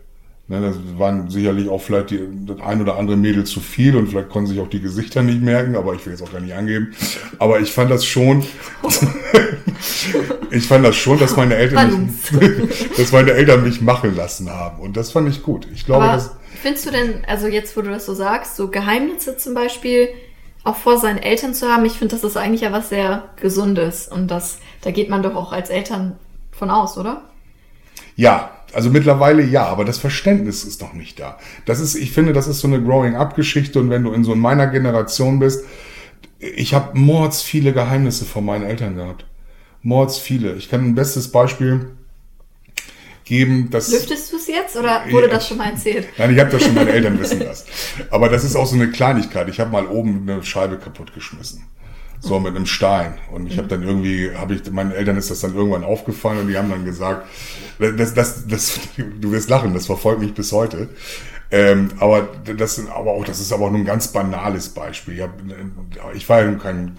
Ne, das waren sicherlich auch vielleicht die, das ein oder andere Mädel zu viel und vielleicht konnten sich auch die Gesichter nicht merken, aber ich will jetzt auch gar nicht angeben. Aber ich fand das schon, ich fand das schon, dass meine Eltern mich, dass meine Eltern mich machen lassen haben. Und das fand ich gut. Ich glaube, Aber das, findest du denn, also jetzt, wo du das so sagst, so Geheimnisse zum Beispiel auch vor seinen Eltern zu haben, ich finde, das ist eigentlich ja was sehr Gesundes und das, da geht man doch auch als Eltern von aus, oder? Ja, also mittlerweile ja, aber das Verständnis ist noch nicht da. Das ist, ich finde, das ist so eine Growing-up-Geschichte und wenn du in so meiner Generation bist, ich habe mords viele Geheimnisse von meinen Eltern gehabt. Mords viele. Ich kann ein bestes Beispiel geben, dass Lüftest du es jetzt oder wurde das schon mal erzählt? Nein, ich habe das schon meine Eltern wissen lassen. Aber das ist auch so eine Kleinigkeit. Ich habe mal oben eine Scheibe kaputtgeschmissen. So mit einem Stein. Und ich habe dann irgendwie, habe ich, meinen Eltern ist das dann irgendwann aufgefallen und die haben dann gesagt, das, das, das, du wirst lachen, das verfolgt mich bis heute. Ähm, aber das sind aber auch, das ist aber auch nur ein ganz banales Beispiel. Ich, hab, ich war ja kein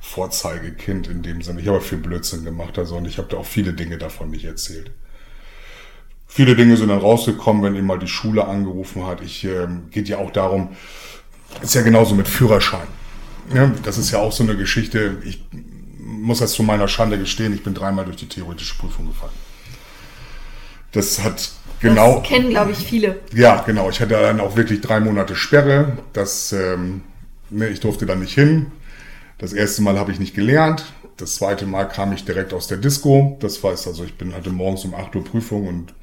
Vorzeigekind in dem Sinne. Ich habe viel Blödsinn gemacht, also und ich habe da auch viele Dinge davon nicht erzählt. Viele Dinge sind dann rausgekommen, wenn eben mal die Schule angerufen hat. Ich ähm, geht ja auch darum, ist ja genauso mit Führerschein. Ja, das ist ja auch so eine Geschichte. Ich muss das zu meiner Schande gestehen, ich bin dreimal durch die theoretische Prüfung gefallen. Das hat genau. Das kennen, glaube ich, viele. Ja, genau. Ich hatte dann auch wirklich drei Monate Sperre. Das, ähm, ne, ich durfte dann nicht hin. Das erste Mal habe ich nicht gelernt. Das zweite Mal kam ich direkt aus der Disco. Das heißt also, ich bin hatte morgens um 8 Uhr Prüfung und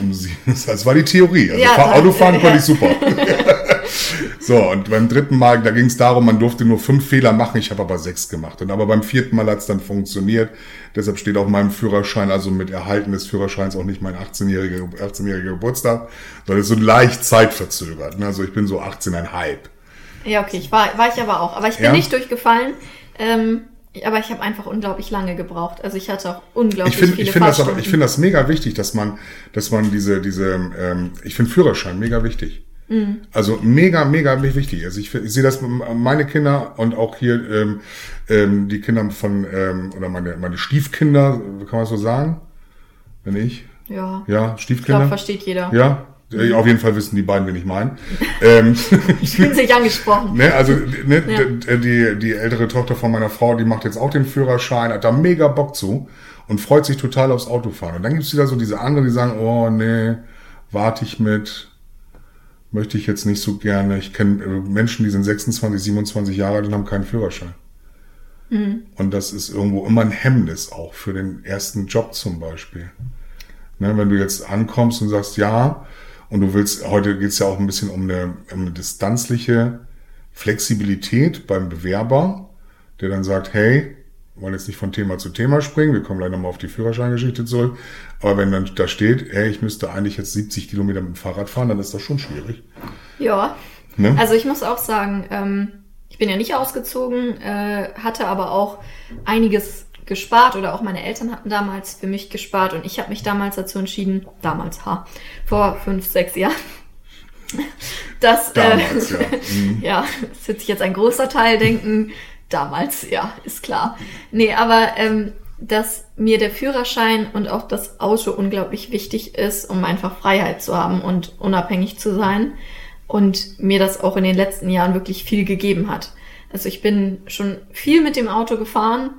um sie, das war die Theorie. Also Ja, Autofahren ja. konnte ich super. so, und beim dritten Mal, da ging es darum, man durfte nur fünf Fehler machen, ich habe aber sechs gemacht. Und aber beim vierten Mal hat es dann funktioniert. Deshalb steht auf meinem Führerschein, also mit Erhalten des Führerscheins, auch nicht mein 18-jähriger 18 Geburtstag, sondern ist so leicht zeitverzögert. ne? Also ich bin so 18,5. Ja, okay, ich war, war ich aber auch. Aber ich bin Ja? nicht durchgefallen. Ähm, aber ich habe einfach unglaublich lange gebraucht. Also ich hatte auch unglaublich Ich finde viele ich finde das aber, Fahrstunden. ich finde das mega wichtig, dass man, dass man diese, diese, ähm, ich finde Führerschein mega wichtig. Mhm. Also mega, mega wichtig. Also ich, ich sehe das meine Kinder und auch hier ähm, ähm, die Kinder von ähm, oder meine meine Stiefkinder, kann man so sagen? Wenn ich, ja, ja, ich Stiefkinder. glaube, versteht jeder. ja, Äh, auf jeden Fall wissen die beiden, wen ich meine. ähm, Ich bin sich angesprochen. Ne, also ne, Ja. die, die ältere Tochter von meiner Frau, die macht jetzt auch den Führerschein, hat da mega Bock zu und freut sich total aufs Autofahren. Und dann gibt's wieder so diese anderen, die sagen, oh nee, warte ich mit, möchte ich jetzt nicht so gerne. Ich kenne Menschen, die sind 26, 27 Jahre alt und haben keinen Führerschein. Und das ist irgendwo immer ein Hemmnis auch für den ersten Job zum Beispiel. Ne, wenn du jetzt ankommst und sagst, ja, und du willst, heute geht's ja auch ein bisschen um eine, um eine distanzliche Flexibilität beim Bewerber, der dann sagt, hey, wir wollen jetzt nicht von Thema zu Thema springen, wir kommen gleich nochmal auf die Führerscheingeschichte zurück, aber wenn dann da steht, hey, ich müsste eigentlich jetzt 70 Kilometer mit dem Fahrrad fahren, dann ist das schon schwierig. Ja. Ne? Also ich muss auch sagen, ähm, ich bin ja nicht ausgezogen, äh, hatte aber auch einiges gespart oder auch meine Eltern hatten damals für mich gespart und ich habe mich damals dazu entschieden, damals, ha, vor fünf, sechs Jahren, dass, Damals, äh, ja. Mhm. ja, das wird sich jetzt ein großer Teil denken, damals, ja, ist klar. Nee, aber ähm, dass mir der Führerschein und auch das Auto unglaublich wichtig ist, um einfach Freiheit zu haben und unabhängig zu sein. Und mir das auch in den letzten Jahren wirklich viel gegeben hat. Also ich bin schon viel mit dem Auto gefahren,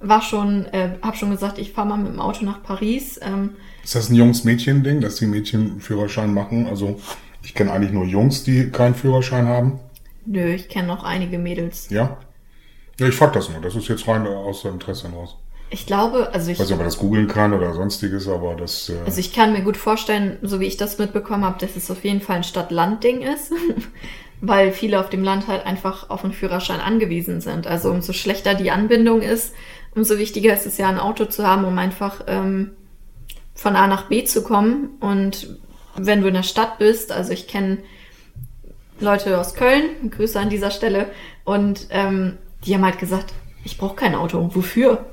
war schon, äh, habe schon gesagt, ich fahre mal mit dem Auto nach Paris. Ähm, Ist das ein Jungs-Mädchen-Ding, dass die Mädchen einen Führerschein machen? Also ich kenne eigentlich nur Jungs, die keinen Führerschein haben. nö, ich kenne noch einige Mädels. Ja? Ja, ich frag das nur. Das ist jetzt rein aus Interesse heraus. Ich glaube, also ich, Ich weiß nicht, ob man das googeln kann oder sonstiges, aber das... Äh, also ich kann mir gut vorstellen, so wie ich das mitbekommen habe, dass es auf jeden Fall ein Stadt-Land-Ding ist. Weil viele auf dem Land halt einfach auf einen Führerschein angewiesen sind. Also umso schlechter die Anbindung ist, umso wichtiger ist es ja, ein Auto zu haben, um einfach ähm, von A nach B zu kommen. Und wenn du in der Stadt bist, also ich kenne Leute aus Köln, Grüße an dieser Stelle, und ähm, die haben halt gesagt, ich brauche kein Auto. Wofür?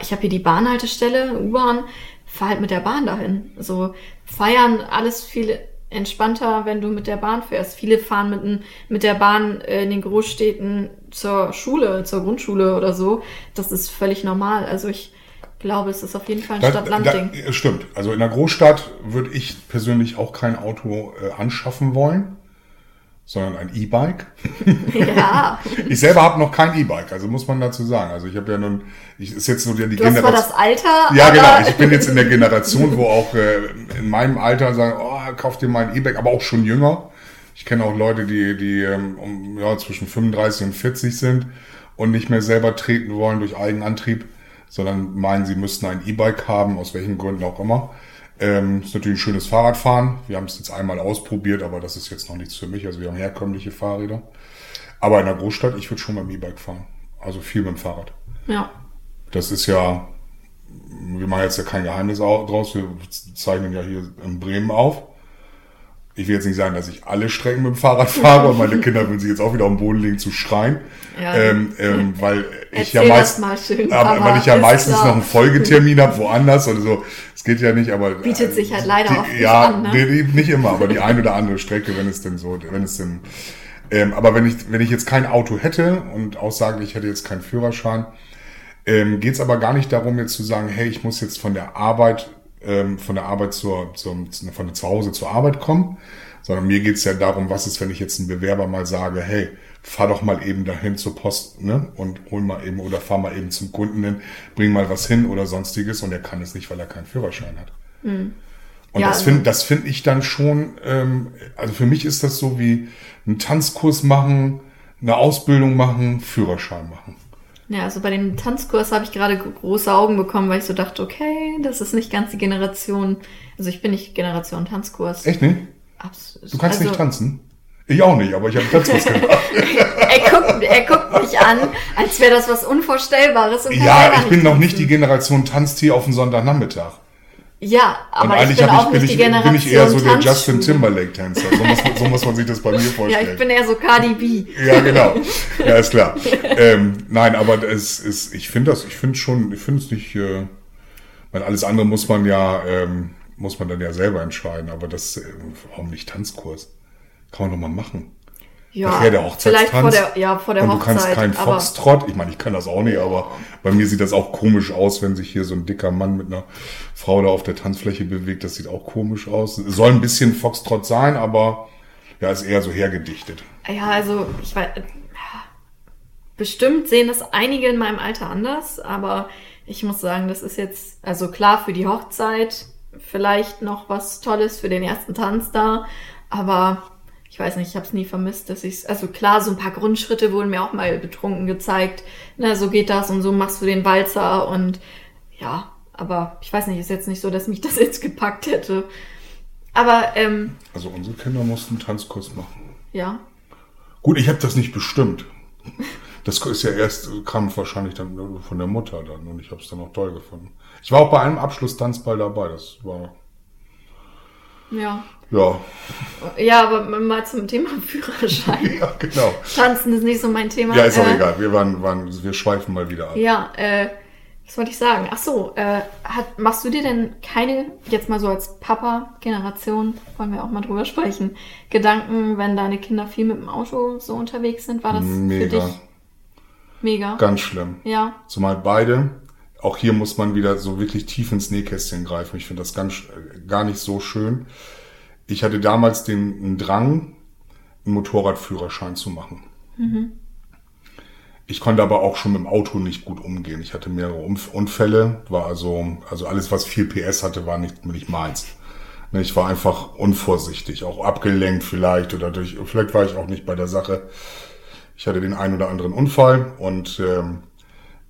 Ich habe hier die Bahnhaltestelle, U-Bahn, fahr halt mit der Bahn dahin. So feiern alles viel entspannter, wenn du mit der Bahn fährst. Viele fahren mit, n- mit der Bahn äh, in den Großstädten zur Schule, zur Grundschule oder so. Das ist völlig normal. Also ich glaube, es ist auf jeden Fall ein Stadt-Land-Ding. Stimmt. Also in der Großstadt würde ich persönlich auch kein Auto äh, anschaffen wollen, sondern ein E-Bike. Ja, Ich selber habe noch kein E-Bike, also muss man dazu sagen. Also ich habe ja nun, ich ist jetzt so die, die du hast zwar das Alter, Ja, genau. Ich bin jetzt in der Generation, wo auch äh, in meinem Alter sagen, oh, kauf dir mal ein E-Bike, aber auch schon jünger. Ich kenne auch Leute, die, die ähm, um, ja, zwischen 35 und 40 sind und nicht mehr selber treten wollen durch Eigenantrieb, sondern meinen, sie müssten ein E-Bike haben, aus welchen Gründen auch immer. Ähm, ist natürlich ein schönes Fahrradfahren. Wir haben es jetzt einmal ausprobiert, aber das ist jetzt noch nichts für mich. Also wir haben herkömmliche Fahrräder. Aber in der Großstadt, ich würde schon mit dem E-Bike fahren. Also viel mit dem Fahrrad. ja. Das ist ja, wir machen jetzt ja kein Geheimnis au- draus, wir zeichnen ja hier in Bremen auf. Ich will jetzt nicht sagen, dass ich alle Strecken mit dem Fahrrad fahre und meine Kinder würden sich jetzt auch wieder am Boden legen zu schreien. Ja. ähm, ähm, weil ich ja meist, schön, aber, weil ich ja ist meistens noch einen Folgetermin habe woanders oder so. Es geht ja nicht, aber Bietet sich halt leider die, oft nicht ja, an, ne? nicht immer, aber die eine oder andere Strecke, wenn es denn so, wenn es denn ähm, aber wenn ich, wenn ich jetzt kein Auto hätte und auch sage, ich hätte jetzt keinen Führerschein, ähm, geht es aber gar nicht darum, jetzt zu sagen, hey, ich muss jetzt von der Arbeit ähm, von der Arbeit zur, zur, von der zu Hause zur Arbeit kommen, sondern mir geht's ja darum, was ist, wenn ich jetzt einen Bewerber mal sage, hey, fahr doch mal eben dahin zur Post ne? und hol mal eben oder fahr mal eben zum Kunden hin, bring mal was hin oder sonstiges und er kann es nicht, weil er keinen Führerschein hat. Und Ja, das also- finde das find ich dann schon, ähm, also für mich ist das so wie einen Tanzkurs machen, eine Ausbildung machen, Führerschein machen. Ja, also bei dem Tanzkurs habe ich gerade gro- große Augen bekommen, weil ich so dachte, okay, das ist nicht ganz die Generation. Also ich bin nicht Generation Tanzkurs. Echt nicht? Absolut. Du kannst also, nicht tanzen? Ich auch nicht, aber ich habe Tanzkurs gemacht. Er guckt, er guckt mich an, als wäre das was Unvorstellbares. Ja, ich bin noch nicht die Generation Tanztier auf den Sonntagnachmittag. Ja, aber ich bin auch bin nicht ich, die bin Generation ich eher so der Justin. Timberlake-Tänzer. So muss, man- so muss man sich das bei mir Ja, vorstellen. ich bin eher so Cardi B. Ja, genau. Ja, ist klar. ähm, nein, aber es ist, ich finde das, ich finde schon, ich finde es nicht, äh, weil alles andere muss man ja, ähm, muss man dann ja selber entscheiden, aber das, äh, warum nicht Tanzkurs? Kann man doch mal machen. Ja, Nachher der vielleicht Hochzeitstanz. vor der, ja, vor der und Hochzeit. du kannst keinen Foxtrot. Ich meine, ich kann das auch nicht, aber bei mir sieht das auch komisch aus, wenn sich hier so ein dicker Mann mit einer Frau da auf der Tanzfläche bewegt. Das sieht auch komisch aus. Es soll ein bisschen Foxtrot sein, aber ja, ist eher so hergedichtet. Ja, also ich weiß, bestimmt sehen das einige in meinem Alter anders, aber ich muss sagen, das ist jetzt, also klar für die Hochzeit vielleicht noch was Tolles für den ersten Tanz da, aber ich weiß nicht, ich habe es nie vermisst, dass ich also klar, so ein paar Grundschritte wurden mir auch mal betrunken gezeigt, ne, so geht das und so machst du den Walzer und ja, aber ich weiß nicht, ist jetzt nicht so, dass mich das jetzt gepackt hätte. Aber ähm, Also unsere Kinder mussten einen Tanzkurs machen. ja, Gut, ich habe das nicht bestimmt. Das ist ja erst, kam wahrscheinlich dann von der Mutter dann und ich habe es dann auch toll gefunden. Ich war auch bei einem Abschlusstanzball dabei. Das war, ja. Ja, Ja, aber mal zum Thema Führerschein. ja, genau. Tanzen ist nicht so mein Thema. Ja, ist auch Äh, egal. Wir waren, waren, wir schweifen mal wieder ab. Ja, äh, was wollte ich sagen? Ach so, äh, hat, machst du dir denn keine, jetzt mal so als Papa-Generation, wollen wir auch mal drüber sprechen, Gedanken, wenn deine Kinder viel mit dem Auto so unterwegs sind? War das für Mega. dich mega? Ganz schlimm. Ja, Zumal beide, auch hier muss man wieder so wirklich tief ins Nähkästchen greifen. Ich finde das ganz, äh, gar nicht so schön. Ich hatte damals den, Drang, einen Motorradführerschein zu machen. Ich konnte aber auch schon mit dem Auto nicht gut umgehen. Ich hatte mehrere Unfälle, war also, also alles, was viel PS hatte, war nicht, nicht meins. Ne, Ich war einfach unvorsichtig, auch abgelenkt vielleicht oder durch, vielleicht war ich auch nicht bei der Sache. Ich hatte den einen oder anderen Unfall und ähm,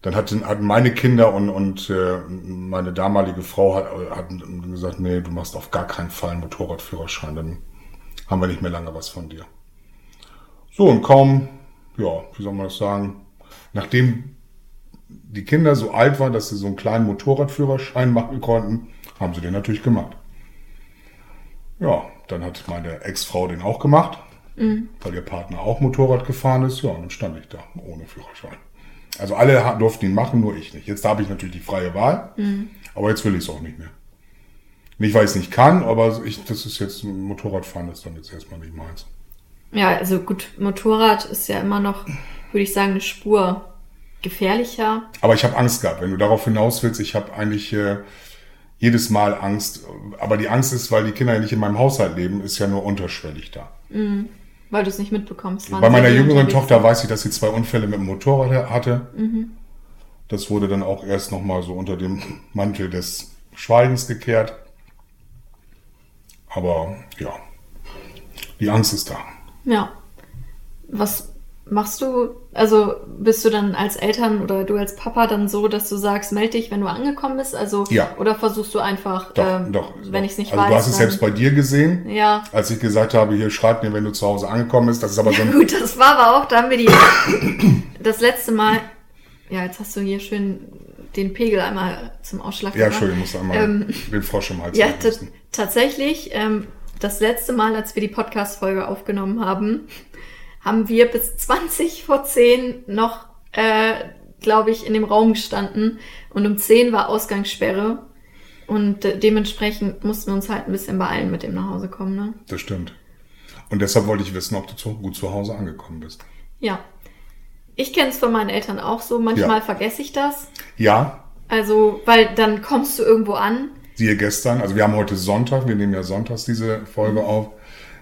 dann hatten, hatten meine Kinder und, und äh, meine damalige Frau hat, hatten gesagt, nee, du machst auf gar keinen Fall einen Motorradführerschein, dann haben wir nicht mehr lange was von dir. So, und kaum, ja, wie soll man das sagen, nachdem die Kinder so alt waren, dass sie so einen kleinen Motorradführerschein machen konnten, haben sie den natürlich gemacht. Ja, dann hat meine Ex-Frau den auch gemacht, weil ihr Partner auch Motorrad gefahren ist. Ja, und dann stand ich da ohne Führerschein. Also alle durften ihn machen, nur ich nicht. Jetzt habe ich natürlich die freie Wahl, aber jetzt will ich es auch nicht mehr. Nicht, weil ich es nicht kann, aber ich, das ist jetzt, Motorradfahren ist dann jetzt erstmal nicht meins. ja, also gut, Motorrad ist ja immer noch, würde ich sagen, eine Spur gefährlicher. Aber ich habe Angst gehabt. Wenn du darauf hinaus willst, ich habe eigentlich äh, jedes Mal Angst. Aber die Angst ist, weil die Kinder ja nicht in meinem Haushalt leben, ist ja nur unterschwellig da. Weil du es nicht mitbekommst. wann Bei meiner jüngeren Tochter weiß ich, dass sie zwei Unfälle mit dem Motorrad hatte. Das wurde dann auch erst nochmal so unter dem Mantel des Schweigens gekehrt. Aber ja, die Angst ist da. Ja. Was machst du? Also bist du dann als Eltern oder du als Papa dann so, dass du sagst, melde dich, wenn du angekommen bist? Also Ja. oder versuchst du einfach, Doch, ähm, doch. wenn ich es nicht also weiß. du hast es selbst bei dir gesehen, Ja. als ich gesagt habe, hier schreib mir, wenn du zu Hause angekommen bist. Das ist aber so ein Gut, das war aber auch, da haben wir die das letzte Mal. Ja, jetzt hast du hier schön den Pegel einmal zum Ausschlag Ja, gebracht. Entschuldigung, ich muss einmal Ähm, den Frosch im Hals Ja, tatsächlich, ähm, das letzte Mal, als wir die Podcast-Folge aufgenommen haben, haben wir bis 20 vor 10 noch, äh, glaube ich, in dem Raum gestanden und um 10 war Ausgangssperre und äh, dementsprechend mussten wir uns halt ein bisschen beeilen mit dem nach Hause kommen, ne? Das stimmt. Und deshalb wollte ich wissen, ob du zu, gut zu Hause angekommen bist. Ja. Ich kenne es von meinen Eltern auch so, manchmal Ja. vergesse ich das. Ja, Also, weil dann kommst du irgendwo an Siehe gestern, also wir haben heute Sonntag, wir nehmen ja sonntags diese Folge auf.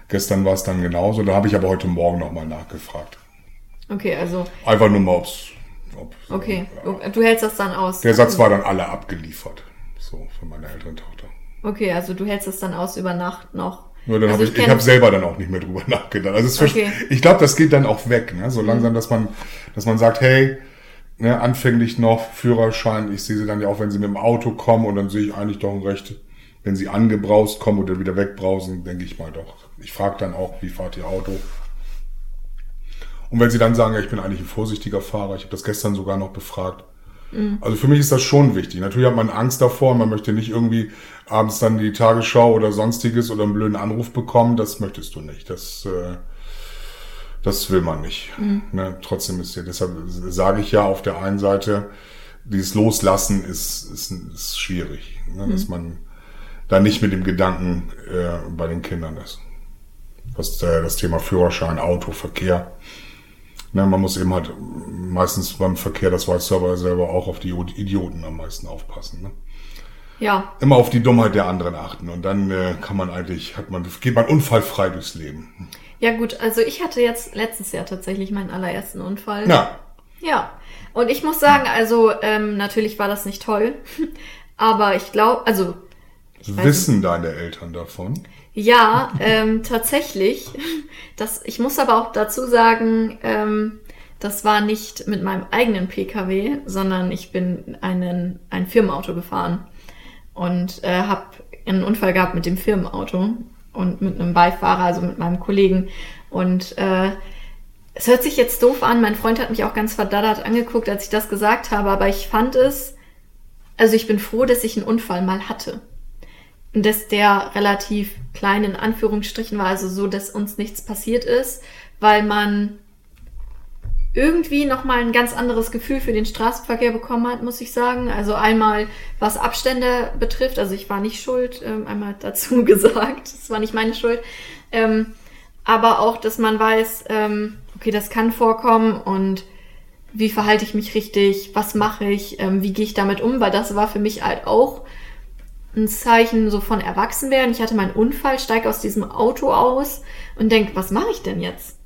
Gestern war es dann genauso, da habe ich aber heute Morgen nochmal nachgefragt. Okay, also, Einfach nur mal, ob's, ob okay. Ja. Du hältst das dann aus. Der Satz war dann alle abgeliefert. So, von meiner älteren Tochter. Okay, also du hältst das dann aus über Nacht noch. Nur dann also hab ich, ich habe selber dann auch nicht mehr drüber nachgedacht. Also Okay. ich glaube, das geht dann auch weg, ne? So langsam, dass man, dass man sagt, hey, ne, anfänglich noch Führerschein. Ich sehe sie dann ja auch, wenn sie mit dem Auto kommen und dann sehe ich eigentlich doch ein Recht, wenn sie angebraust kommen oder wieder wegbrausen, denke ich mal doch. Ich frage dann auch, wie fahrt ihr Auto? Und wenn sie dann sagen, ja, ich bin eigentlich ein vorsichtiger Fahrer, ich habe das gestern sogar noch befragt. Also für mich ist das schon wichtig. Natürlich hat man Angst davor, man möchte nicht irgendwie abends dann die Tagesschau oder sonstiges oder einen blöden Anruf bekommen. Das möchtest du nicht. Das, äh, das will man nicht. Ne? Trotzdem ist ja, deshalb sage ich ja auf der einen Seite, dieses Loslassen ist, ist, ist schwierig. Ne? Dass man da nicht mit dem Gedanken äh, bei den Kindern ist. Was äh, das Thema Führerschein, Auto, Verkehr. Ne, man muss eben halt meistens beim Verkehr, das weißt du aber selber auch, auf die Idioten am meisten aufpassen. Ne? Ja, Immer auf die Dummheit der anderen achten und dann äh, kann man eigentlich, hat man, geht man unfallfrei durchs Leben. ja gut, also ich hatte jetzt letztes Jahr tatsächlich meinen allerersten Unfall. Na, Ja, und ich muss sagen, also ähm, natürlich war das nicht toll, aber ich glaube, also ich weiß wissen deine Eltern davon? Ja, ähm, tatsächlich. Das, ich muss aber auch dazu sagen, ähm, das war nicht mit meinem eigenen Pkw, sondern ich bin einen, ein Firmenauto gefahren und äh, habe einen Unfall gehabt mit dem Firmenauto und mit einem Beifahrer, also mit meinem Kollegen. Und äh, es hört sich jetzt doof an, mein Freund hat mich auch ganz verdaddert angeguckt, als ich das gesagt habe, aber ich fand es, also ich bin froh, dass ich einen Unfall mal hatte. Dass der relativ klein in Anführungsstrichen war, also so, dass uns nichts passiert ist, weil man irgendwie nochmal ein ganz anderes Gefühl für den Straßenverkehr bekommen hat, muss ich sagen. Also einmal, was Abstände betrifft, also ich war nicht schuld, ähm, einmal dazu gesagt, es war nicht meine Schuld. Ähm, aber auch, dass man weiß, ähm, okay, das kann vorkommen und wie verhalte ich mich richtig, was mache ich, wie gehe ich damit um, weil das war für mich halt auch ein Zeichen so von Erwachsenwerden. Ich hatte meinen Unfall, steige aus diesem Auto aus und denke, was mache ich denn jetzt?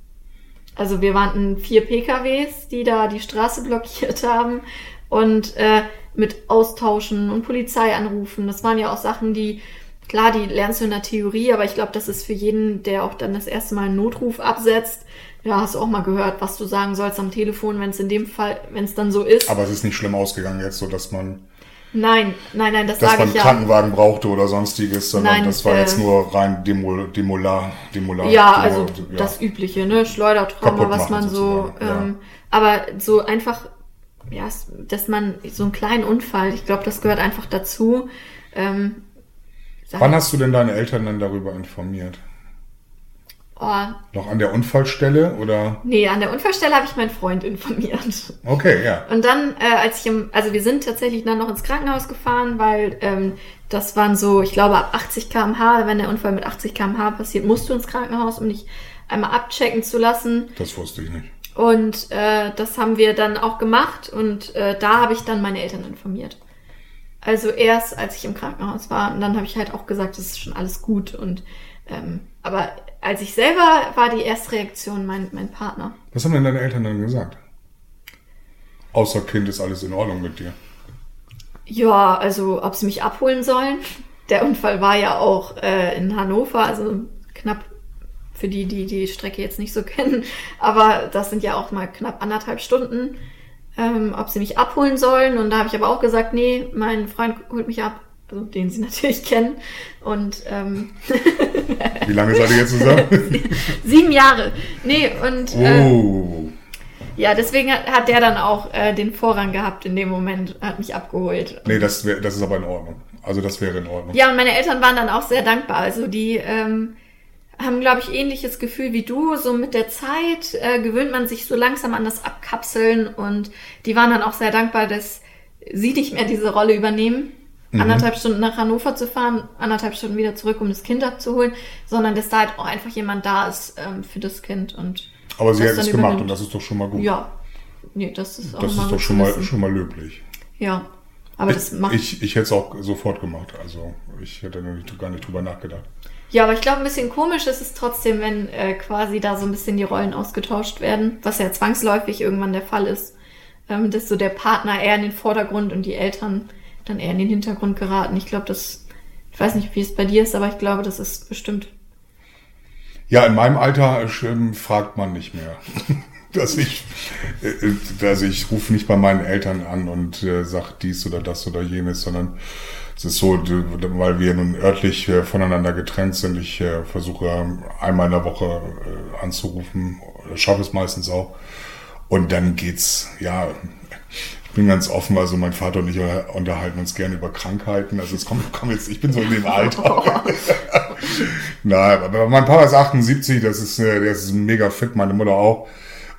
Also wir waren vier PKWs, die da die Straße blockiert haben und äh, mit Austauschen und Polizei anrufen. Das waren ja auch Sachen, die, klar, die lernst du in der Theorie, aber ich glaube, das ist für jeden, der auch dann das erste Mal einen Notruf absetzt, ja, hast du auch mal gehört, was du sagen sollst am Telefon, wenn es in dem Fall, wenn es dann so ist. Aber es ist nicht schlimm ausgegangen jetzt, so dass man, nein, nein, nein, das dass sage man ich einen ja. Krankenwagen brauchte oder sonstiges, sondern Nein, das war äh, jetzt nur rein Demol, Demolar, Demolar. Ja, Demo- also ja. das Übliche, ne? Schleudertrauma, was man so. ja. Ähm, aber so einfach, ja, dass man so einen kleinen Unfall, ich glaube, das gehört einfach dazu. Ähm, Wann hast du denn deine Eltern dann darüber informiert? Oh, Noch an der Unfallstelle oder? nee, an der Unfallstelle habe ich meinen Freund informiert. Okay, ja. Und dann, äh, als ich im, also wir sind tatsächlich dann noch ins Krankenhaus gefahren, weil ähm, das waren so, ich glaube, ab 80 km/h, wenn der Unfall mit 80 km/h passiert, musst du ins Krankenhaus, um dich einmal abchecken zu lassen. Das wusste ich nicht. Und äh, das haben wir dann auch gemacht und äh, da habe ich dann meine Eltern informiert. Also erst als ich im Krankenhaus war und dann habe ich halt auch gesagt, das ist schon alles gut und ähm, aber als ich selber war die erste Reaktion mein, mein Partner. Was haben denn deine Eltern dann gesagt? Außer Kind ist alles in Ordnung mit dir. Ja, also ob sie mich abholen sollen. Der Unfall war ja auch äh, in Hannover, also knapp für die, die die Strecke jetzt nicht so kennen. Aber das sind ja auch mal knapp anderthalb Stunden. Ähm, ob sie mich abholen sollen. Und da habe ich aber auch gesagt, nee, mein Freund holt mich ab. Also den sie natürlich kennen. Und ähm, Wie lange seid ihr jetzt zusammen? sieben Jahre. Nee, und äh, oh. ja, deswegen hat, hat der dann auch äh, den Vorrang gehabt in dem Moment, hat mich abgeholt. Nee, das, wär, das ist aber in Ordnung. Also das wäre in Ordnung. Ja, und meine Eltern waren dann auch sehr dankbar. Also die ähm, haben, glaube ich, ähnliches Gefühl wie du. So mit der Zeit äh, gewöhnt man sich so langsam an das Abkapseln und die waren dann auch sehr dankbar, dass sie nicht mehr diese Rolle übernehmen. Anderthalb Stunden nach Hannover zu fahren, anderthalb Stunden wieder zurück, um das Kind abzuholen, sondern dass da halt auch einfach jemand da ist ähm, für das Kind und Aber sie hat es gemacht und das ist doch schon mal gut. ja, nee, das ist auch das ist doch schon mal, schon mal löblich. Ja, Aber das macht. Ich, ich hätte es auch sofort gemacht. Also ich hätte nicht, gar nicht drüber nachgedacht. Ja, aber ich glaube, ein bisschen komisch ist es trotzdem, wenn äh, quasi da so ein bisschen die Rollen ausgetauscht werden, was ja zwangsläufig irgendwann der Fall ist. Ähm, dass so der Partner eher in den Vordergrund und die Eltern dann eher in den Hintergrund geraten. Ich glaube, das, ich weiß nicht, wie es bei dir ist, aber ich glaube, das ist bestimmt. Ja, in meinem Alter äh, fragt man nicht mehr. dass ich, äh, also ich rufe nicht bei meinen Eltern an und äh, sag dies oder das oder jenes, sondern es ist so, weil wir nun örtlich äh, voneinander getrennt sind. Ich äh, versuche einmal in der Woche äh, anzurufen, schaffe es meistens auch. Und dann geht's, ja, bin ganz offen, also mein Vater und ich unterhalten uns gerne über Krankheiten. Also es kommt, kommt jetzt, ich bin so in dem Alter. Nein, aber mein Papa ist 78, das ist, der ist mega fit, meine Mutter auch.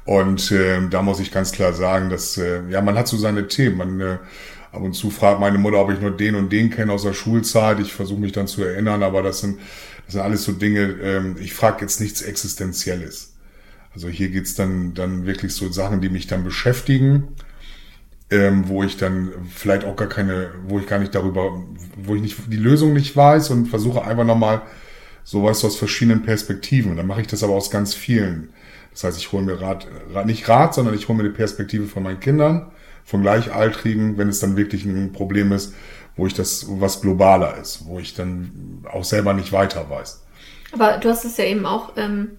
Und äh, da muss ich ganz klar sagen, dass äh, ja man hat so seine Themen. Man äh, ab und zu fragt meine Mutter, ob ich nur den und den kenne aus der Schulzeit. Ich versuche mich dann zu erinnern, aber das sind das sind alles so Dinge. Ähm, ich frage jetzt nichts Existenzielles. Also hier geht's dann dann wirklich so Sachen, die mich dann beschäftigen, ähm, wo ich dann vielleicht auch gar keine, wo ich gar nicht darüber, wo ich nicht die Lösung nicht weiß und versuche einfach nochmal so weißt du aus verschiedenen Perspektiven. Dann mache ich das aber aus ganz vielen das heißt, ich hole mir Rat, Rat, nicht Rat, sondern ich hole mir die Perspektive von meinen Kindern, von Gleichaltrigen, wenn es dann wirklich ein Problem ist, wo ich das, was globaler ist, wo ich dann auch selber nicht weiter weiß. Aber du hast es ja eben auch ähm,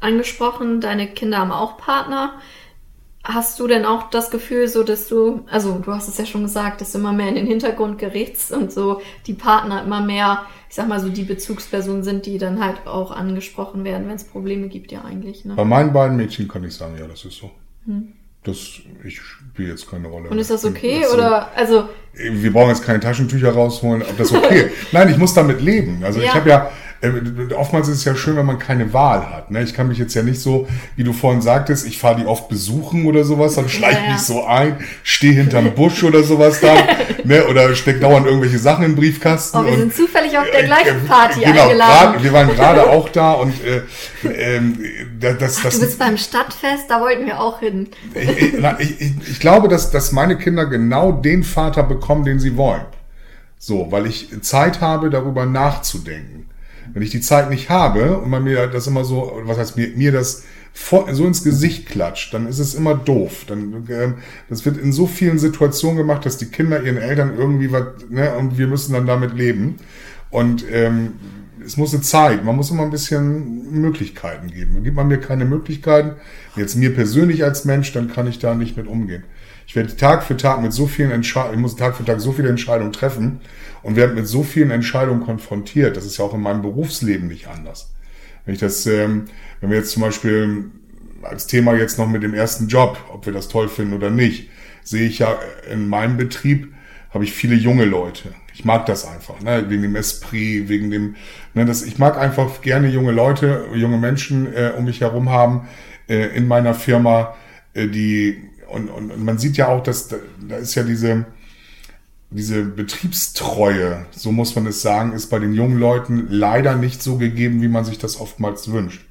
angesprochen, deine Kinder haben auch Partner. Hast du denn auch das Gefühl, so dass du, also du hast es ja schon gesagt, dass du immer mehr in den Hintergrund gerätst und so die Partner immer mehr, ich sag mal so die Bezugspersonen sind, die dann halt auch angesprochen werden, wenn es Probleme gibt, ja eigentlich. Ne? Bei meinen beiden Mädchen kann ich sagen, ja, das ist so. Hm. Das, ich spiele jetzt keine Rolle. Und ist das okay? Das oder, also. Wir brauchen jetzt keine Taschentücher rausholen, ob das okay Nein, ich muss damit leben. Also ja. ich habe ja, oftmals ist es ja schön, wenn man keine Wahl hat. Ne? Ich kann mich jetzt ja nicht so, wie du vorhin sagtest, ich fahre die oft besuchen oder sowas, dann schleiche ich ja, mich so ein, stehe hinterm Busch oder sowas dann, ne? oder steck dauernd irgendwelche Sachen im Briefkasten. Oh, wir und, sind zufällig auf der gleichen Party genau, eingeladen. Grad, wir waren gerade auch da und äh, ähm, das, Ach, das, Du bist beim Stadtfest, da wollten wir auch hin. ich, ich, ich glaube, dass, dass meine Kinder genau den Vater bekommen, den sie wollen. So, weil ich Zeit habe, darüber nachzudenken. Wenn ich die Zeit nicht habe und man mir das immer so, was heißt mir, mir das so ins Gesicht klatscht, dann ist es immer doof. Dann, äh, das wird in so vielen Situationen gemacht, dass die Kinder ihren Eltern irgendwie was, ne, und wir müssen dann damit leben. Und ähm, es muss eine Zeit, man muss immer ein bisschen Möglichkeiten geben. Gibt man mir keine Möglichkeiten, jetzt mir persönlich als Mensch, dann kann ich da nicht mit umgehen. Ich werde Tag für Tag mit so vielen Entscheidungen, ich muss Tag für Tag so viele Entscheidungen treffen und werde mit so vielen Entscheidungen konfrontiert. Das ist ja auch in meinem Berufsleben nicht anders. Wenn ich das, ähm, wenn wir jetzt zum Beispiel als Thema jetzt noch mit dem ersten Job, ob wir das toll finden oder nicht, sehe ich ja in meinem Betrieb, habe ich viele junge Leute. Ich mag das einfach, ne? wegen dem Esprit, wegen dem, ne, das, ich mag einfach gerne junge Leute, junge Menschen äh, um mich herum haben äh, in meiner Firma, äh, die und, und, und man sieht ja auch, dass da, ist ja diese, diese Betriebstreue, so muss man es sagen, ist bei den jungen Leuten leider nicht so gegeben, wie man sich das oftmals wünscht.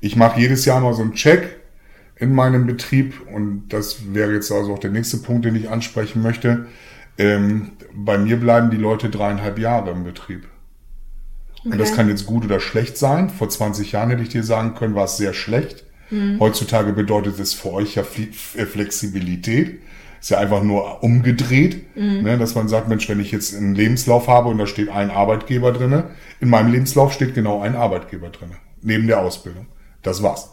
Ich mache jedes Jahr mal so einen Check in meinem Betrieb und das wäre jetzt also auch der nächste Punkt, den ich ansprechen möchte. Ähm, bei mir bleiben die Leute dreieinhalb Jahre im Betrieb. Okay. Und das kann jetzt gut oder schlecht sein. Vor 20 Jahren hätte ich dir sagen können, war es sehr schlecht. Mhm. Heutzutage bedeutet es für euch ja äh, Flexibilität. Ist ja einfach nur umgedreht, mhm. ne, dass man sagt, Mensch, wenn ich jetzt einen Lebenslauf habe und da steht ein Arbeitgeber drinne, in meinem Lebenslauf steht genau ein Arbeitgeber drinne, neben der Ausbildung. Das war's.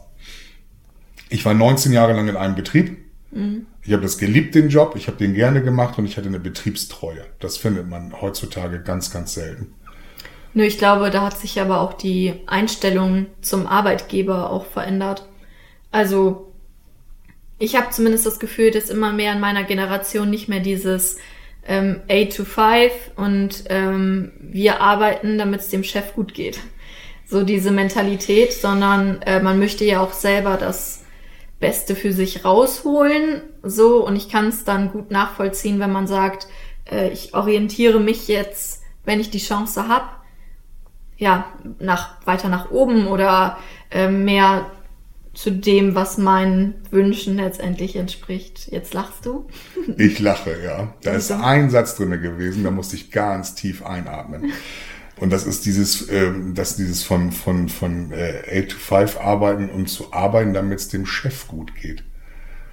Ich war 19 Jahre lang in einem Betrieb. Mhm. Ich habe das geliebt, den Job. Ich habe den gerne gemacht und ich hatte eine Betriebstreue. Das findet man heutzutage ganz, ganz selten. Nö, ich glaube, da hat sich aber auch die Einstellung zum Arbeitgeber auch verändert. Also ich habe zumindest das Gefühl, dass immer mehr in meiner Generation nicht mehr dieses ähm, 8 to 5 und ähm, wir arbeiten, damit es dem Chef gut geht. So diese Mentalität, sondern äh, man möchte ja auch selber das Beste für sich rausholen. So, und ich kann es dann gut nachvollziehen, wenn man sagt, äh, ich orientiere mich jetzt, wenn ich die Chance habe, ja, nach, weiter nach oben oder äh, mehr zu dem, was meinen Wünschen letztendlich entspricht. Jetzt lachst du? Ich lache, ja. Da ist Wieso? ein Satz drinne gewesen, da musste ich ganz tief einatmen. Und das ist dieses, ähm, das dieses von, von, von äh, 8 to 5 arbeiten und zu arbeiten, damit es dem Chef gut geht.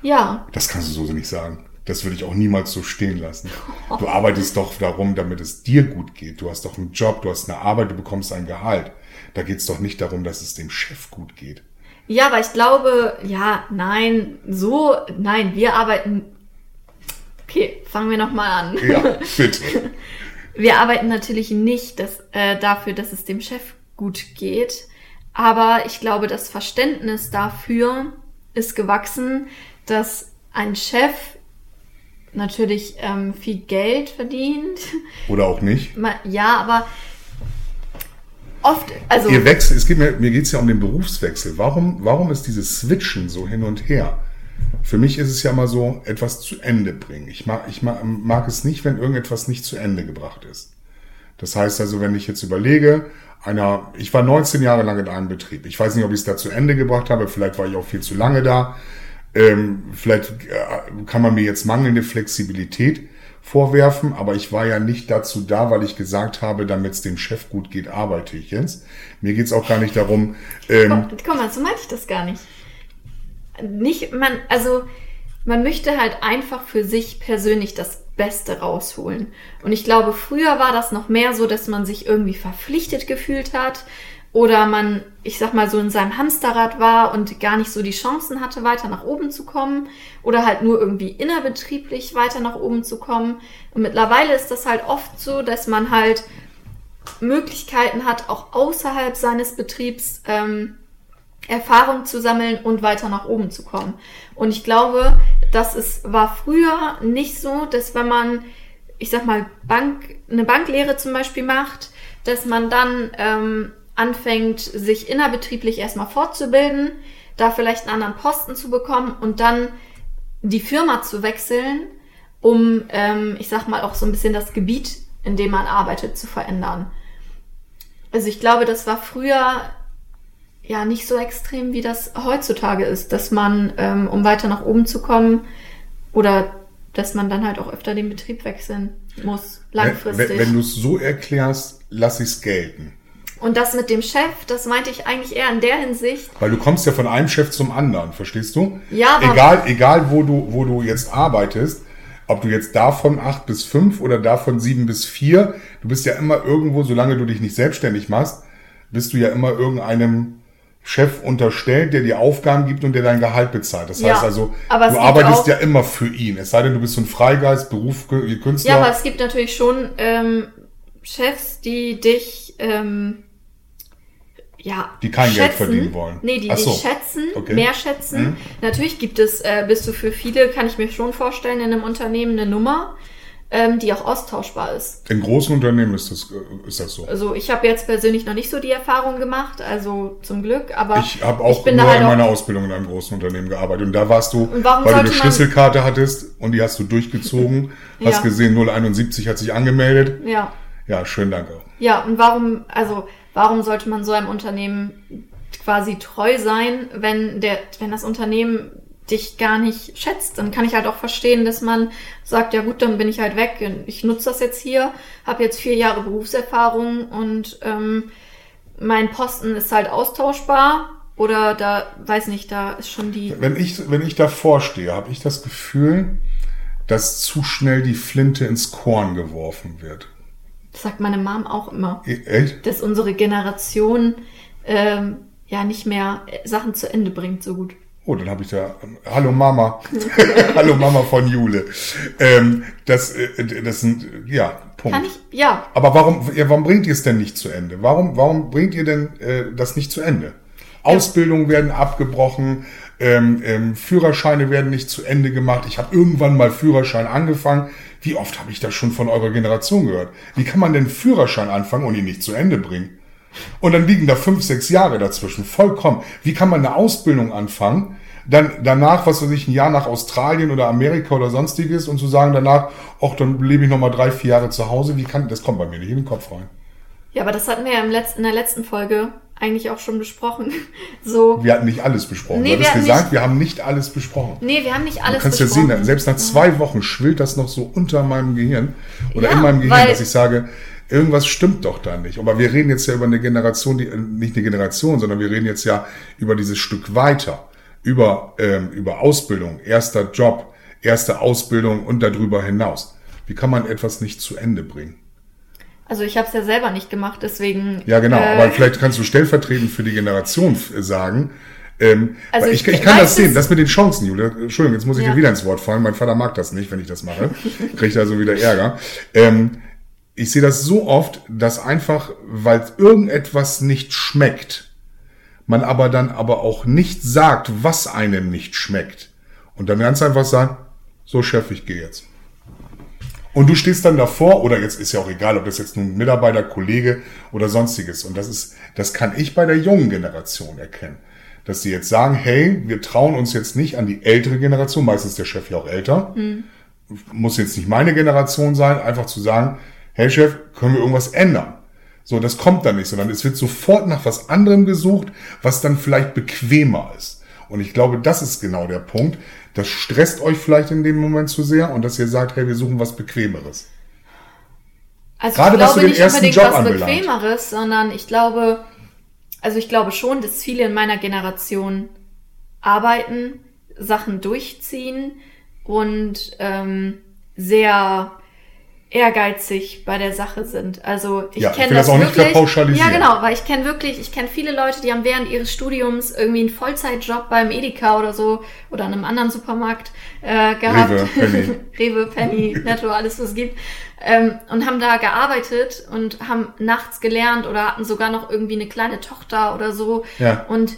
Ja, Das kannst du so nicht sagen. Das würde ich auch niemals so stehen lassen. Du arbeitest doch darum, damit es dir gut geht. Du hast doch einen Job, du hast eine Arbeit, du bekommst ein Gehalt. Da geht es doch nicht darum, dass es dem Chef gut geht. Ja, aber ich glaube, ja, nein, so, nein, wir arbeiten. Okay, fangen wir nochmal an. Ja, bitte. Wir arbeiten natürlich nicht das, äh, dafür, dass es dem Chef gut geht, aber ich glaube, das Verständnis dafür ist gewachsen, dass ein Chef natürlich ähm, viel Geld verdient. Oder auch nicht. Ja, aber oft, also Ihr Wechsel, es geht mir, mir geht es ja um den Berufswechsel. Warum, warum ist dieses Switchen so hin und her? Für mich ist es ja mal so, etwas zu Ende bringen. Ich mag, ich mag, mag es nicht, wenn irgendetwas nicht zu Ende gebracht ist. Das heißt also, wenn ich jetzt überlege, einer, ich war 19 Jahre lang in einem Betrieb. Ich weiß nicht, ob ich es da zu Ende gebracht habe. Vielleicht war ich auch viel zu lange da. Ähm, vielleicht äh, kann man mir jetzt mangelnde Flexibilität vorwerfen, aber ich war ja nicht dazu da, weil ich gesagt habe, damit es dem Chef gut geht, arbeite ich jetzt. Mir geht's auch gar nicht darum, ähm, Guck, guck mal, so meinte ich das gar nicht. Nicht, man, also, man möchte halt einfach für sich persönlich das Beste rausholen. Und ich glaube, früher war das noch mehr so, dass man sich irgendwie verpflichtet gefühlt hat oder man, ich sag mal, so in seinem Hamsterrad war und gar nicht so die Chancen hatte, weiter nach oben zu kommen oder halt nur irgendwie innerbetrieblich weiter nach oben zu kommen. Und mittlerweile ist das halt oft so, dass man halt Möglichkeiten hat, auch außerhalb seines Betriebs ähm, Erfahrung zu sammeln und weiter nach oben zu kommen. Und ich glaube, das ist, war früher nicht so, dass wenn man, ich sag mal, Bank, eine Banklehre zum Beispiel macht, dass man dann ähm, anfängt, sich innerbetrieblich erstmal fortzubilden, da vielleicht einen anderen Posten zu bekommen und dann die Firma zu wechseln, um, ähm, ich sag mal, auch so ein bisschen das Gebiet, in dem man arbeitet, zu verändern. Also ich glaube, das war früher ja nicht so extrem, wie das heutzutage ist, dass man, ähm, um weiter nach oben zu kommen, oder dass man dann halt auch öfter den Betrieb wechseln muss, langfristig. wenn, wenn du es so erklärst, lass ich es gelten. Und das mit dem Chef, das meinte ich eigentlich eher in der Hinsicht, Weil du kommst ja von einem Chef zum anderen, verstehst du? Ja, aber- egal, egal wo du, wo du jetzt arbeitest, ob du jetzt davon acht bis fünf oder davon sieben bis vier, du bist ja immer irgendwo, solange du dich nicht selbstständig machst, bist du ja immer irgendeinem Chef unterstellt, der dir Aufgaben gibt und der dein Gehalt bezahlt. Das Ja, heißt also, du arbeitest ja immer für ihn. Es sei denn, du bist so ein Freigeist, Beruf, Künstler. ja, aber es gibt natürlich schon ähm, Chefs, die dich ähm, ja, Die kein Geld verdienen wollen. Nee, die so. dich schätzen, Okay. mehr schätzen. Mhm. Natürlich gibt es, äh, bist du für viele, kann ich mir schon vorstellen, in einem Unternehmen eine Nummer, ähm, die auch austauschbar ist. In großen Unternehmen ist das, äh, ist das so. Also ich habe jetzt persönlich noch nicht so die Erfahrung gemacht, also zum Glück, aber Ich habe auch bin da nur halt in auch- meiner Ausbildung in einem großen Unternehmen gearbeitet. Und da warst du, weil du eine Schlüsselkarte hattest und die hast du durchgezogen, hast Ja. gesehen, 071 hat sich angemeldet. ja. Ja, schön, danke. Ja, und warum, also warum sollte man so einem Unternehmen quasi treu sein, wenn der, wenn das Unternehmen dich gar nicht schätzt? Dann kann ich halt auch verstehen, dass man sagt, ja gut, dann bin ich halt weg. Ich nutze das jetzt hier, habe jetzt vier Jahre Berufserfahrung und ähm, mein Posten ist halt austauschbar. Oder da, weiß nicht, da ist schon die. Wenn ich, wenn ich davor stehe, habe ich das Gefühl, dass zu schnell die Flinte ins Korn geworfen wird. Das sagt meine Mom auch immer. E- Echt? Dass unsere Generation ähm, ja nicht mehr Sachen zu Ende bringt so gut. Oh, dann habe ich da. Hallo Mama. Hallo Mama von Jule. Ähm, das, äh, das sind, ja, Punkt. Kann ich, ja, Aber warum, ja, warum bringt ihr es denn nicht zu Ende? Warum, warum bringt ihr denn äh, das nicht zu Ende? Ausbildungen werden abgebrochen, ähm, ähm, Führerscheine werden nicht zu Ende gemacht. Ich habe irgendwann mal Führerschein angefangen. Wie oft habe ich das schon von eurer Generation gehört? Wie kann man denn Führerschein anfangen und ihn nicht zu Ende bringen? Und dann liegen da fünf, sechs Jahre dazwischen. Vollkommen. Wie kann man eine Ausbildung anfangen? Dann danach, was weiß ich, ein Jahr nach Australien oder Amerika oder sonstiges und zu sagen danach, ach, dann lebe ich noch mal drei, vier Jahre zu Hause. Wie kann, das kommt bei mir nicht in den Kopf rein. Ja, aber das hatten wir ja im letzten, in der letzten Folge eigentlich auch schon besprochen. So. Wir hatten nicht alles besprochen. Nee, du wir hast gesagt, nicht- wir haben nicht alles besprochen. Nee, wir haben nicht alles Du kannst besprochen. ja sehen, selbst nach zwei Wochen schwillt das noch so unter meinem Gehirn oder Ja, in meinem Gehirn, dass ich sage, irgendwas stimmt doch da nicht. Aber wir reden jetzt ja über eine Generation, die, äh, nicht eine Generation, sondern wir reden jetzt ja über dieses Stück weiter, über, ähm, über Ausbildung, erster Job, erste Ausbildung und darüber hinaus. Wie kann man etwas nicht zu Ende bringen? Also ich habe es ja selber nicht gemacht, deswegen. Ja, genau. äh, aber vielleicht kannst du stellvertretend für die Generation sagen. Ähm, Also ich ich, ich kann das sehen, das mit den Chancen, Julia. Entschuldigung, jetzt muss ich Ja. dir wieder ins Wort fallen. Mein Vater mag das nicht, wenn ich das mache. Kriegt also wieder Ärger. Ähm, ich sehe das so oft, dass einfach, weil irgendetwas nicht schmeckt, man aber dann aber auch nicht sagt, was einem nicht schmeckt. Und dann ganz einfach sagen, so Chef, ich gehe jetzt. Und du stehst dann davor, oder jetzt ist ja auch egal, ob das jetzt nun Mitarbeiter, Kollege oder sonstiges. Und das ist, das kann ich bei der jungen Generation erkennen. Dass sie jetzt sagen, hey, wir trauen uns jetzt nicht an die ältere Generation, meistens ist der Chef ja auch älter, muss jetzt nicht meine Generation sein, einfach zu sagen, hey Chef, können wir irgendwas ändern? So, das kommt dann nicht, sondern es wird sofort nach was anderem gesucht, was dann vielleicht bequemer ist. Und ich glaube, das ist genau der Punkt. Das stresst euch vielleicht in dem Moment zu sehr und dass ihr sagt, hey, wir suchen was Bequemeres. Also Gerade ich glaube nicht unbedingt Job was anbelangt. Bequemeres, sondern ich glaube, also ich glaube schon, dass viele in meiner Generation arbeiten, Sachen durchziehen und ähm, sehr ehrgeizig bei der Sache sind. Also ich Ja, kenne will das auch nicht wirklich. verpauschalisieren. Ja, genau, weil ich kenne wirklich, ich kenne viele Leute, die haben während ihres Studiums irgendwie einen Vollzeitjob beim Edeka oder so oder in einem anderen Supermarkt äh, gehabt. Rewe, Penny. Rewe, Penny, Netto, alles was es gibt. Ähm, und haben da gearbeitet und haben nachts gelernt oder hatten sogar noch irgendwie eine kleine Tochter oder so. Ja. Und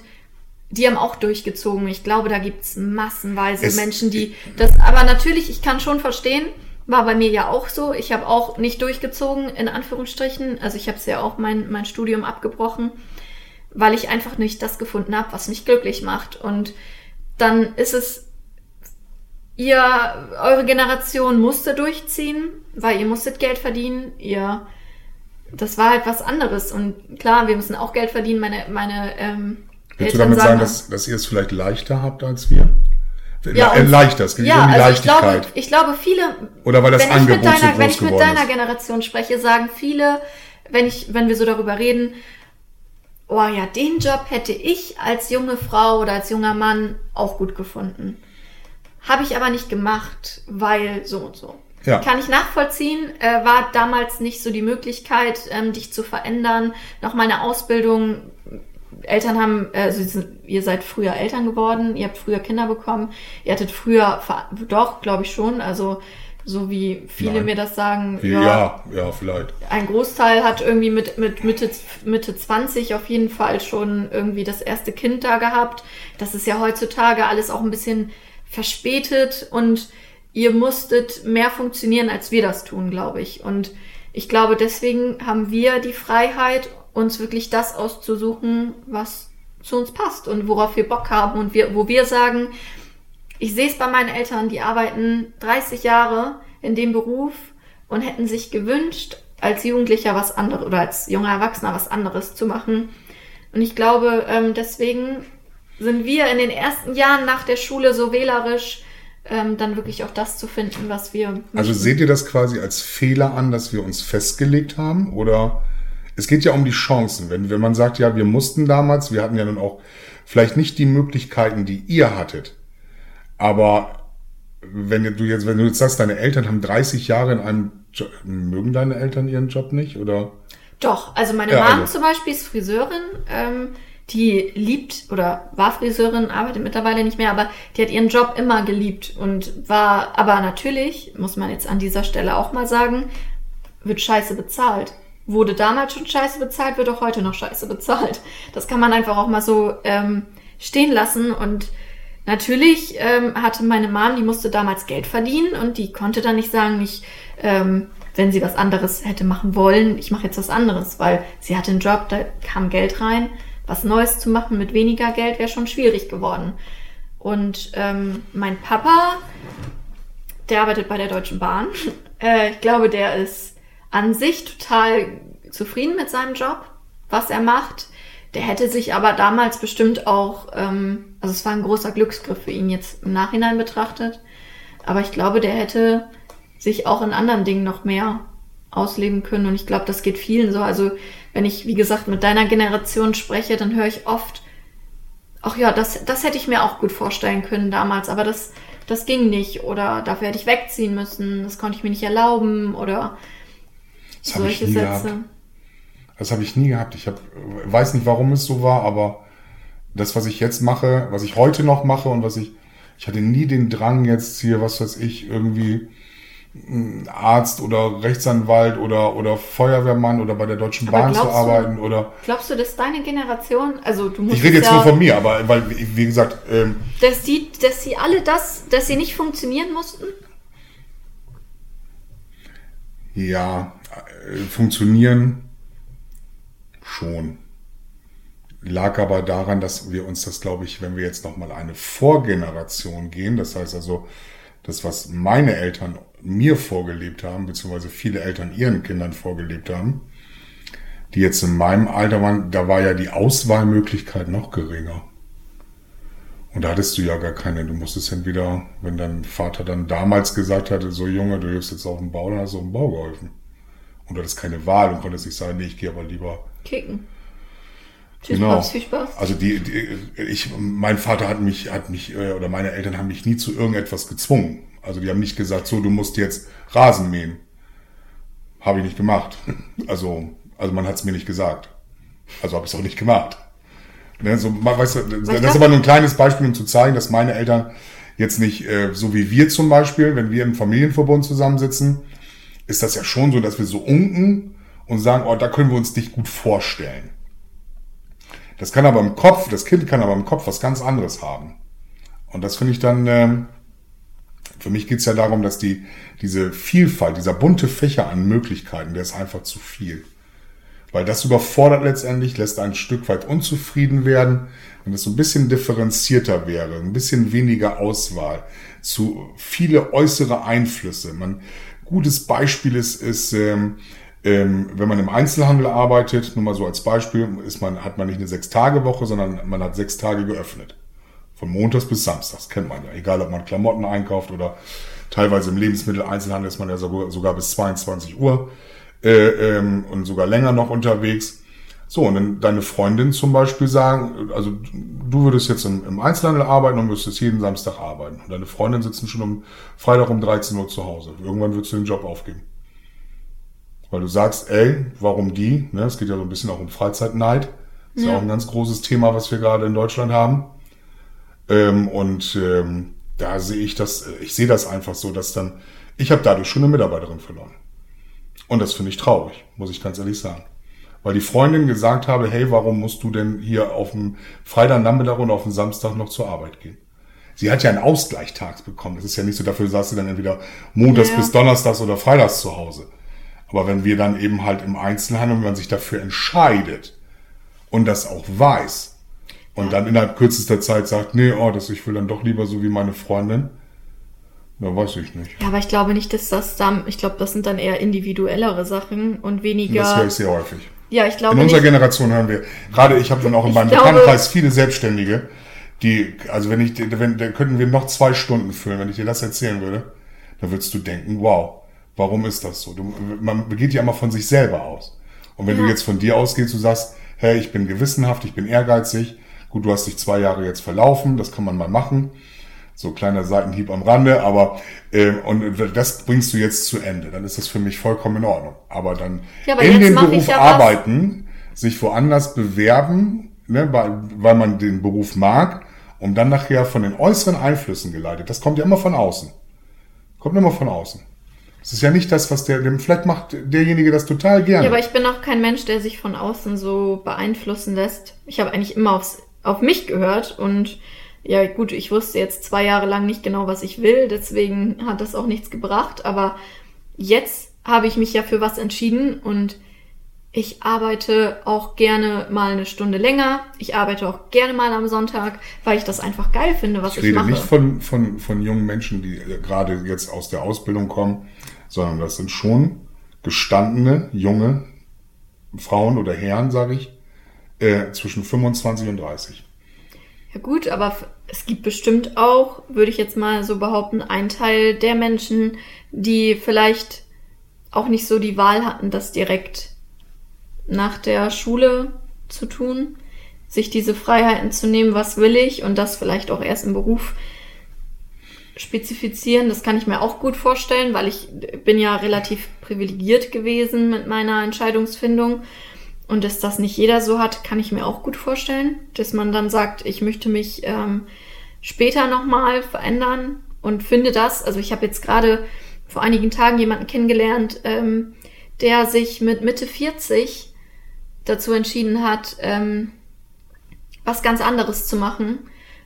die haben auch durchgezogen. Ich glaube, da gibt's massenweise Es- Menschen, die das. Aber natürlich, ich kann schon verstehen, war bei mir ja auch so. Ich habe auch nicht durchgezogen, in Anführungsstrichen. Also ich habe ja auch mein, mein Studium abgebrochen, weil ich einfach nicht das gefunden habe, was mich glücklich macht. Und dann ist es, ihr, eure Generation musste durchziehen, weil ihr musstet Geld verdienen, ihr, das war halt was anderes. Und klar, wir müssen auch Geld verdienen. Meine, meine ähm, Willst du damit sagen, sagen, dass, dass ihr es vielleicht leichter habt als wir? Ja, äh, und- leichter, es geht ja, um die also ich glaube, Leichtigkeit. ich glaube, viele, Oder weil das wenn ich mit Angebot so deiner, groß wenn ich mit deiner ist. Generation spreche, sagen viele, wenn ich, wenn wir so darüber reden, oh ja, den Job hätte ich als junge Frau oder als junger Mann auch gut gefunden. Habe ich aber nicht gemacht, weil so und so. Ja. Kann ich nachvollziehen, äh, war damals nicht so die Möglichkeit, ähm, dich zu verändern. Noch meine Ausbildung, Eltern haben, äh, sind, ihr seid früher Eltern geworden, ihr habt früher Kinder bekommen, ihr hattet früher, doch, glaube ich schon, also so wie viele Nein. mir das sagen, Wie, ja, ja, vielleicht. ein Großteil hat irgendwie mit, mit Mitte, Mitte 20 auf jeden Fall schon irgendwie das erste Kind da gehabt. Das ist ja heutzutage alles auch ein bisschen verspätet und ihr musstet mehr funktionieren, als wir das tun, glaube ich. Und ich glaube, deswegen haben wir die Freiheit, uns wirklich das auszusuchen, was zu uns passt und worauf wir Bock haben und wir, wo wir sagen, ich sehe es bei meinen Eltern, die arbeiten 30 Jahre in dem Beruf und hätten sich gewünscht, als Jugendlicher was anderes oder als junger Erwachsener was anderes zu machen. Und ich glaube, ähm, deswegen sind wir in den ersten Jahren nach der Schule so wählerisch, ähm, dann wirklich auch das zu finden, was wir. Also möchten. seht ihr das quasi als Fehler an, dass wir uns festgelegt haben? Oder es geht ja um die Chancen. Wenn, wenn man sagt, ja, wir mussten damals, wir hatten ja nun auch vielleicht nicht die Möglichkeiten, die ihr hattet. Aber wenn du jetzt, wenn du jetzt sagst, deine Eltern haben 30 Jahre in einem Job, mögen deine Eltern ihren Job nicht? Oder? Doch, also meine Ja, Mom also. zum Beispiel ist Friseurin, ähm, die liebt oder war Friseurin, arbeitet mittlerweile nicht mehr, aber die hat ihren Job immer geliebt und war, aber natürlich, muss man jetzt an dieser Stelle auch mal sagen, wird scheiße bezahlt. Wurde damals schon scheiße bezahlt, wird auch heute noch scheiße bezahlt. Das kann man einfach auch mal so ähm, stehen lassen und Natürlich ähm, hatte meine Mom, die musste damals Geld verdienen und die konnte dann nicht sagen, ich, ähm, wenn sie was anderes hätte machen wollen, ich mache jetzt was anderes, weil sie hatte einen Job, da kam Geld rein. Was Neues zu machen mit weniger Geld wäre schon schwierig geworden. Und ähm, mein Papa, der arbeitet bei der Deutschen Bahn. Äh, ich glaube, der ist an sich total zufrieden mit seinem Job, was er macht. Der hätte sich aber damals bestimmt auch, ähm, also es war ein großer Glücksgriff für ihn jetzt im Nachhinein betrachtet. Aber ich glaube, der hätte sich auch in anderen Dingen noch mehr ausleben können. Und ich glaube, das geht vielen so. Also wenn ich, wie gesagt, mit deiner Generation spreche, dann höre ich oft, ach ja, das, das hätte ich mir auch gut vorstellen können damals, aber das, das ging nicht. Oder dafür hätte ich wegziehen müssen, das konnte ich mir nicht erlauben. Oder das solche Sätze. Gehabt. Das habe ich nie gehabt. Ich hab, weiß nicht, warum es so war, aber das, was ich jetzt mache, was ich heute noch mache und was ich, ich hatte nie den Drang jetzt hier, was weiß ich, irgendwie Arzt oder Rechtsanwalt oder, oder Feuerwehrmann oder bei der Deutschen aber Bahn zu arbeiten du, oder. Glaubst du, dass deine Generation, also du musst. Ich rede jetzt ja, nur von mir, aber weil, wie gesagt. Ähm, dass die, dass sie alle das, dass sie nicht funktionieren mussten? Ja, funktionieren schon. Lag aber daran, dass wir uns das, glaube ich, wenn wir jetzt nochmal eine Vorgeneration gehen, das heißt also, das, was meine Eltern mir vorgelebt haben, beziehungsweise viele Eltern ihren Kindern vorgelebt haben, die jetzt in meinem Alter waren, da war ja die Auswahlmöglichkeit noch geringer. Und da hattest du ja gar keine. Du musstest entweder, wenn dein Vater dann damals gesagt hatte, so Junge, du hilfst jetzt auf dem Bau, dann hast du auf dem Bau geholfen. Und du hattest keine Wahl und konntest nicht sagen, nee, ich gehe aber lieber kicken. Viel genau. Spaß, viel Spaß. Also die, die, ich, mein Vater hat mich, hat mich, äh, oder meine Eltern haben mich nie zu irgendetwas gezwungen. Also die haben nicht gesagt, so, du musst jetzt Rasen mähen. Habe ich nicht gemacht. Also, also man hat es mir nicht gesagt. Also habe ich es auch nicht gemacht. Ne, so, weißt du, das ist aber nur ein kleines Beispiel, um zu zeigen, dass meine Eltern jetzt nicht, äh, so wie wir zum Beispiel, wenn wir im Familienverbund zusammensitzen, ist das ja schon so, dass wir so unken und sagen, oh, da können wir uns dich gut vorstellen. Das kann aber im Kopf, das Kind kann aber im Kopf was ganz anderes haben. Und das finde ich dann, ähm, für mich geht es ja darum, dass die, diese Vielfalt, dieser bunte Fächer an Möglichkeiten, der ist einfach zu viel. Weil das überfordert letztendlich, lässt ein Stück weit unzufrieden werden, wenn es so ein bisschen differenzierter wäre, ein bisschen weniger Auswahl, zu viele äußere Einflüsse. Man, gutes Beispiel ist, ist ähm, ähm, wenn man im Einzelhandel arbeitet, nur mal so als Beispiel, ist man, hat man nicht eine Sechs-Tage-Woche, sondern man hat sechs Tage geöffnet. Von Montags bis Samstags, kennt man ja. Egal, ob man Klamotten einkauft oder teilweise im Lebensmitteleinzelhandel ist man ja sogar, sogar bis 22 Uhr äh, ähm, und sogar länger noch unterwegs. So, und dann deine Freundin zum Beispiel sagen, also du würdest jetzt im, im Einzelhandel arbeiten und müsstest jeden Samstag arbeiten. Und deine Freundin sitzen schon um Freitag um 13 Uhr zu Hause. Irgendwann würdest du den Job aufgeben. Weil du sagst, ey, warum die? Ne, es geht ja so ein bisschen auch um Freizeitneid. Ist ja. ja auch ein ganz großes Thema, was wir gerade in Deutschland haben. Ähm, und ähm, da sehe ich das, ich sehe das einfach so, dass dann, ich habe dadurch schon eine Mitarbeiterin verloren. Und das finde ich traurig, muss ich ganz ehrlich sagen. Weil die Freundin gesagt habe, hey, warum musst du denn hier auf dem Freitagnachmittag und auf dem Samstag noch zur Arbeit gehen? Sie hat ja einen Ausgleich tags bekommen. Das ist ja nicht so, dafür saß sie dann entweder montags ja. bis donnerstags oder freitags zu Hause. Aber wenn wir dann eben halt im Einzelhandel, wenn man sich dafür entscheidet und das auch weiß und dann innerhalb kürzester Zeit sagt, nee, oh, das, ich will dann doch lieber so wie meine Freundin, da weiß ich nicht. Ja, aber ich glaube nicht, dass das dann, ich glaube, das sind dann eher individuellere Sachen und weniger. Das höre ich sehr häufig. Ja, ich glaube. In unserer nicht. Generation hören wir, gerade ich habe dann auch in meinem glaube, Bekanntenkreis viele Selbstständige, die, also wenn ich, wenn, da könnten wir noch zwei Stunden füllen, wenn ich dir das erzählen würde, dann würdest du denken, wow, Warum ist das so? Du, man geht ja immer von sich selber aus. Und wenn ja. du jetzt von dir ausgehst, du sagst, hey, ich bin gewissenhaft, ich bin ehrgeizig, gut, du hast dich zwei Jahre jetzt verlaufen, das kann man mal machen. So kleiner Seitenhieb am Rande, aber äh, und das bringst du jetzt zu Ende. Dann ist das für mich vollkommen in Ordnung. Aber dann ja, aber in dem Beruf ja arbeiten, sich woanders bewerben, ne, weil, weil man den Beruf mag, um dann nachher von den äußeren Einflüssen geleitet. Das kommt ja immer von außen. Kommt immer von außen. Es ist ja nicht das, was der, vielleicht macht derjenige das total gerne. Ja, aber ich bin auch kein Mensch, der sich von außen so beeinflussen lässt. Ich habe eigentlich immer aufs, auf mich gehört und ja, gut, ich wusste jetzt zwei Jahre lang nicht genau, was ich will, deswegen hat das auch nichts gebracht, aber jetzt habe ich mich ja für was entschieden und ich arbeite auch gerne mal eine Stunde länger. Ich arbeite auch gerne mal am Sonntag, weil ich das einfach geil finde, was ich, ich mache. Ich rede nicht von, von, von jungen Menschen, die gerade jetzt aus der Ausbildung kommen, sondern das sind schon gestandene, junge Frauen oder Herren, sage ich, äh, zwischen 25 und 30. Ja gut, aber es gibt bestimmt auch, würde ich jetzt mal so behaupten, einen Teil der Menschen, die vielleicht auch nicht so die Wahl hatten, das direkt nach der Schule zu tun, sich diese Freiheiten zu nehmen, was will ich und das vielleicht auch erst im Beruf spezifizieren. Das kann ich mir auch gut vorstellen, weil ich bin ja relativ privilegiert gewesen mit meiner Entscheidungsfindung. Und dass das nicht jeder so hat, kann ich mir auch gut vorstellen. Dass man dann sagt, ich möchte mich ähm, später nochmal verändern und finde das. Also ich habe jetzt gerade vor einigen Tagen jemanden kennengelernt, ähm, der sich mit Mitte 40 dazu entschieden hat, ähm, was ganz anderes zu machen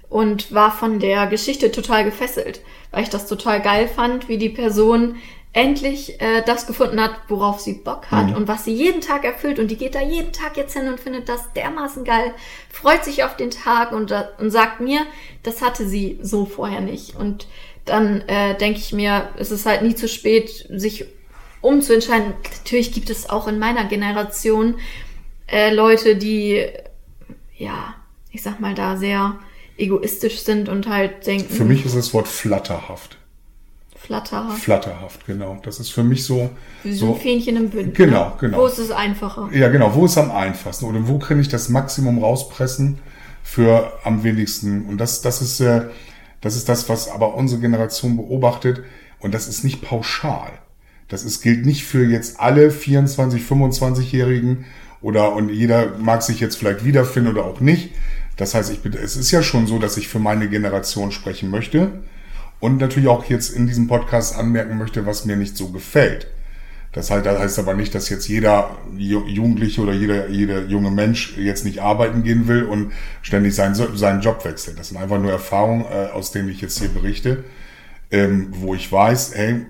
und war von der Geschichte total gefesselt, weil ich das total geil fand, wie die Person endlich äh, das gefunden hat, worauf sie Bock hat Mhm. und was sie jeden Tag erfüllt und die geht da jeden Tag jetzt hin und findet das dermaßen geil, freut sich auf den Tag und, da- und sagt mir, das hatte sie so vorher nicht und dann äh, denke ich mir, es ist halt nie zu spät, sich umzuentscheiden. Natürlich gibt es auch in meiner Generation äh, Leute, die ja, ich sag mal, da sehr egoistisch sind und halt denken, Für mich ist das Wort flatterhaft. Flatterhaft, Flatterhaft, genau. Das ist für mich so, wie so ein Fähnchen im Wind. Genau, ne? genau. Wo ist es einfacher? Ja, genau. Wo ist am einfachsten? Oder wo kann ich das Maximum rauspressen für am wenigsten? Und das, das ist, äh, das ist das, was aber unsere Generation beobachtet. Und das ist nicht pauschal. Das ist, gilt nicht für jetzt alle 24, 25-Jährigen oder, und jeder mag sich jetzt vielleicht wiederfinden oder auch nicht. Das heißt, ich es ist ja schon so, dass ich für meine Generation sprechen möchte und natürlich auch jetzt in diesem Podcast anmerken möchte, was mir nicht so gefällt. Das heißt, aber nicht, dass jetzt jeder Ju- Jugendliche oder jeder, jeder junge Mensch jetzt nicht arbeiten gehen will und ständig seinen, seinen Job wechselt. Das sind einfach nur Erfahrungen, äh, aus denen ich jetzt hier berichte, ähm, wo ich weiß, hey,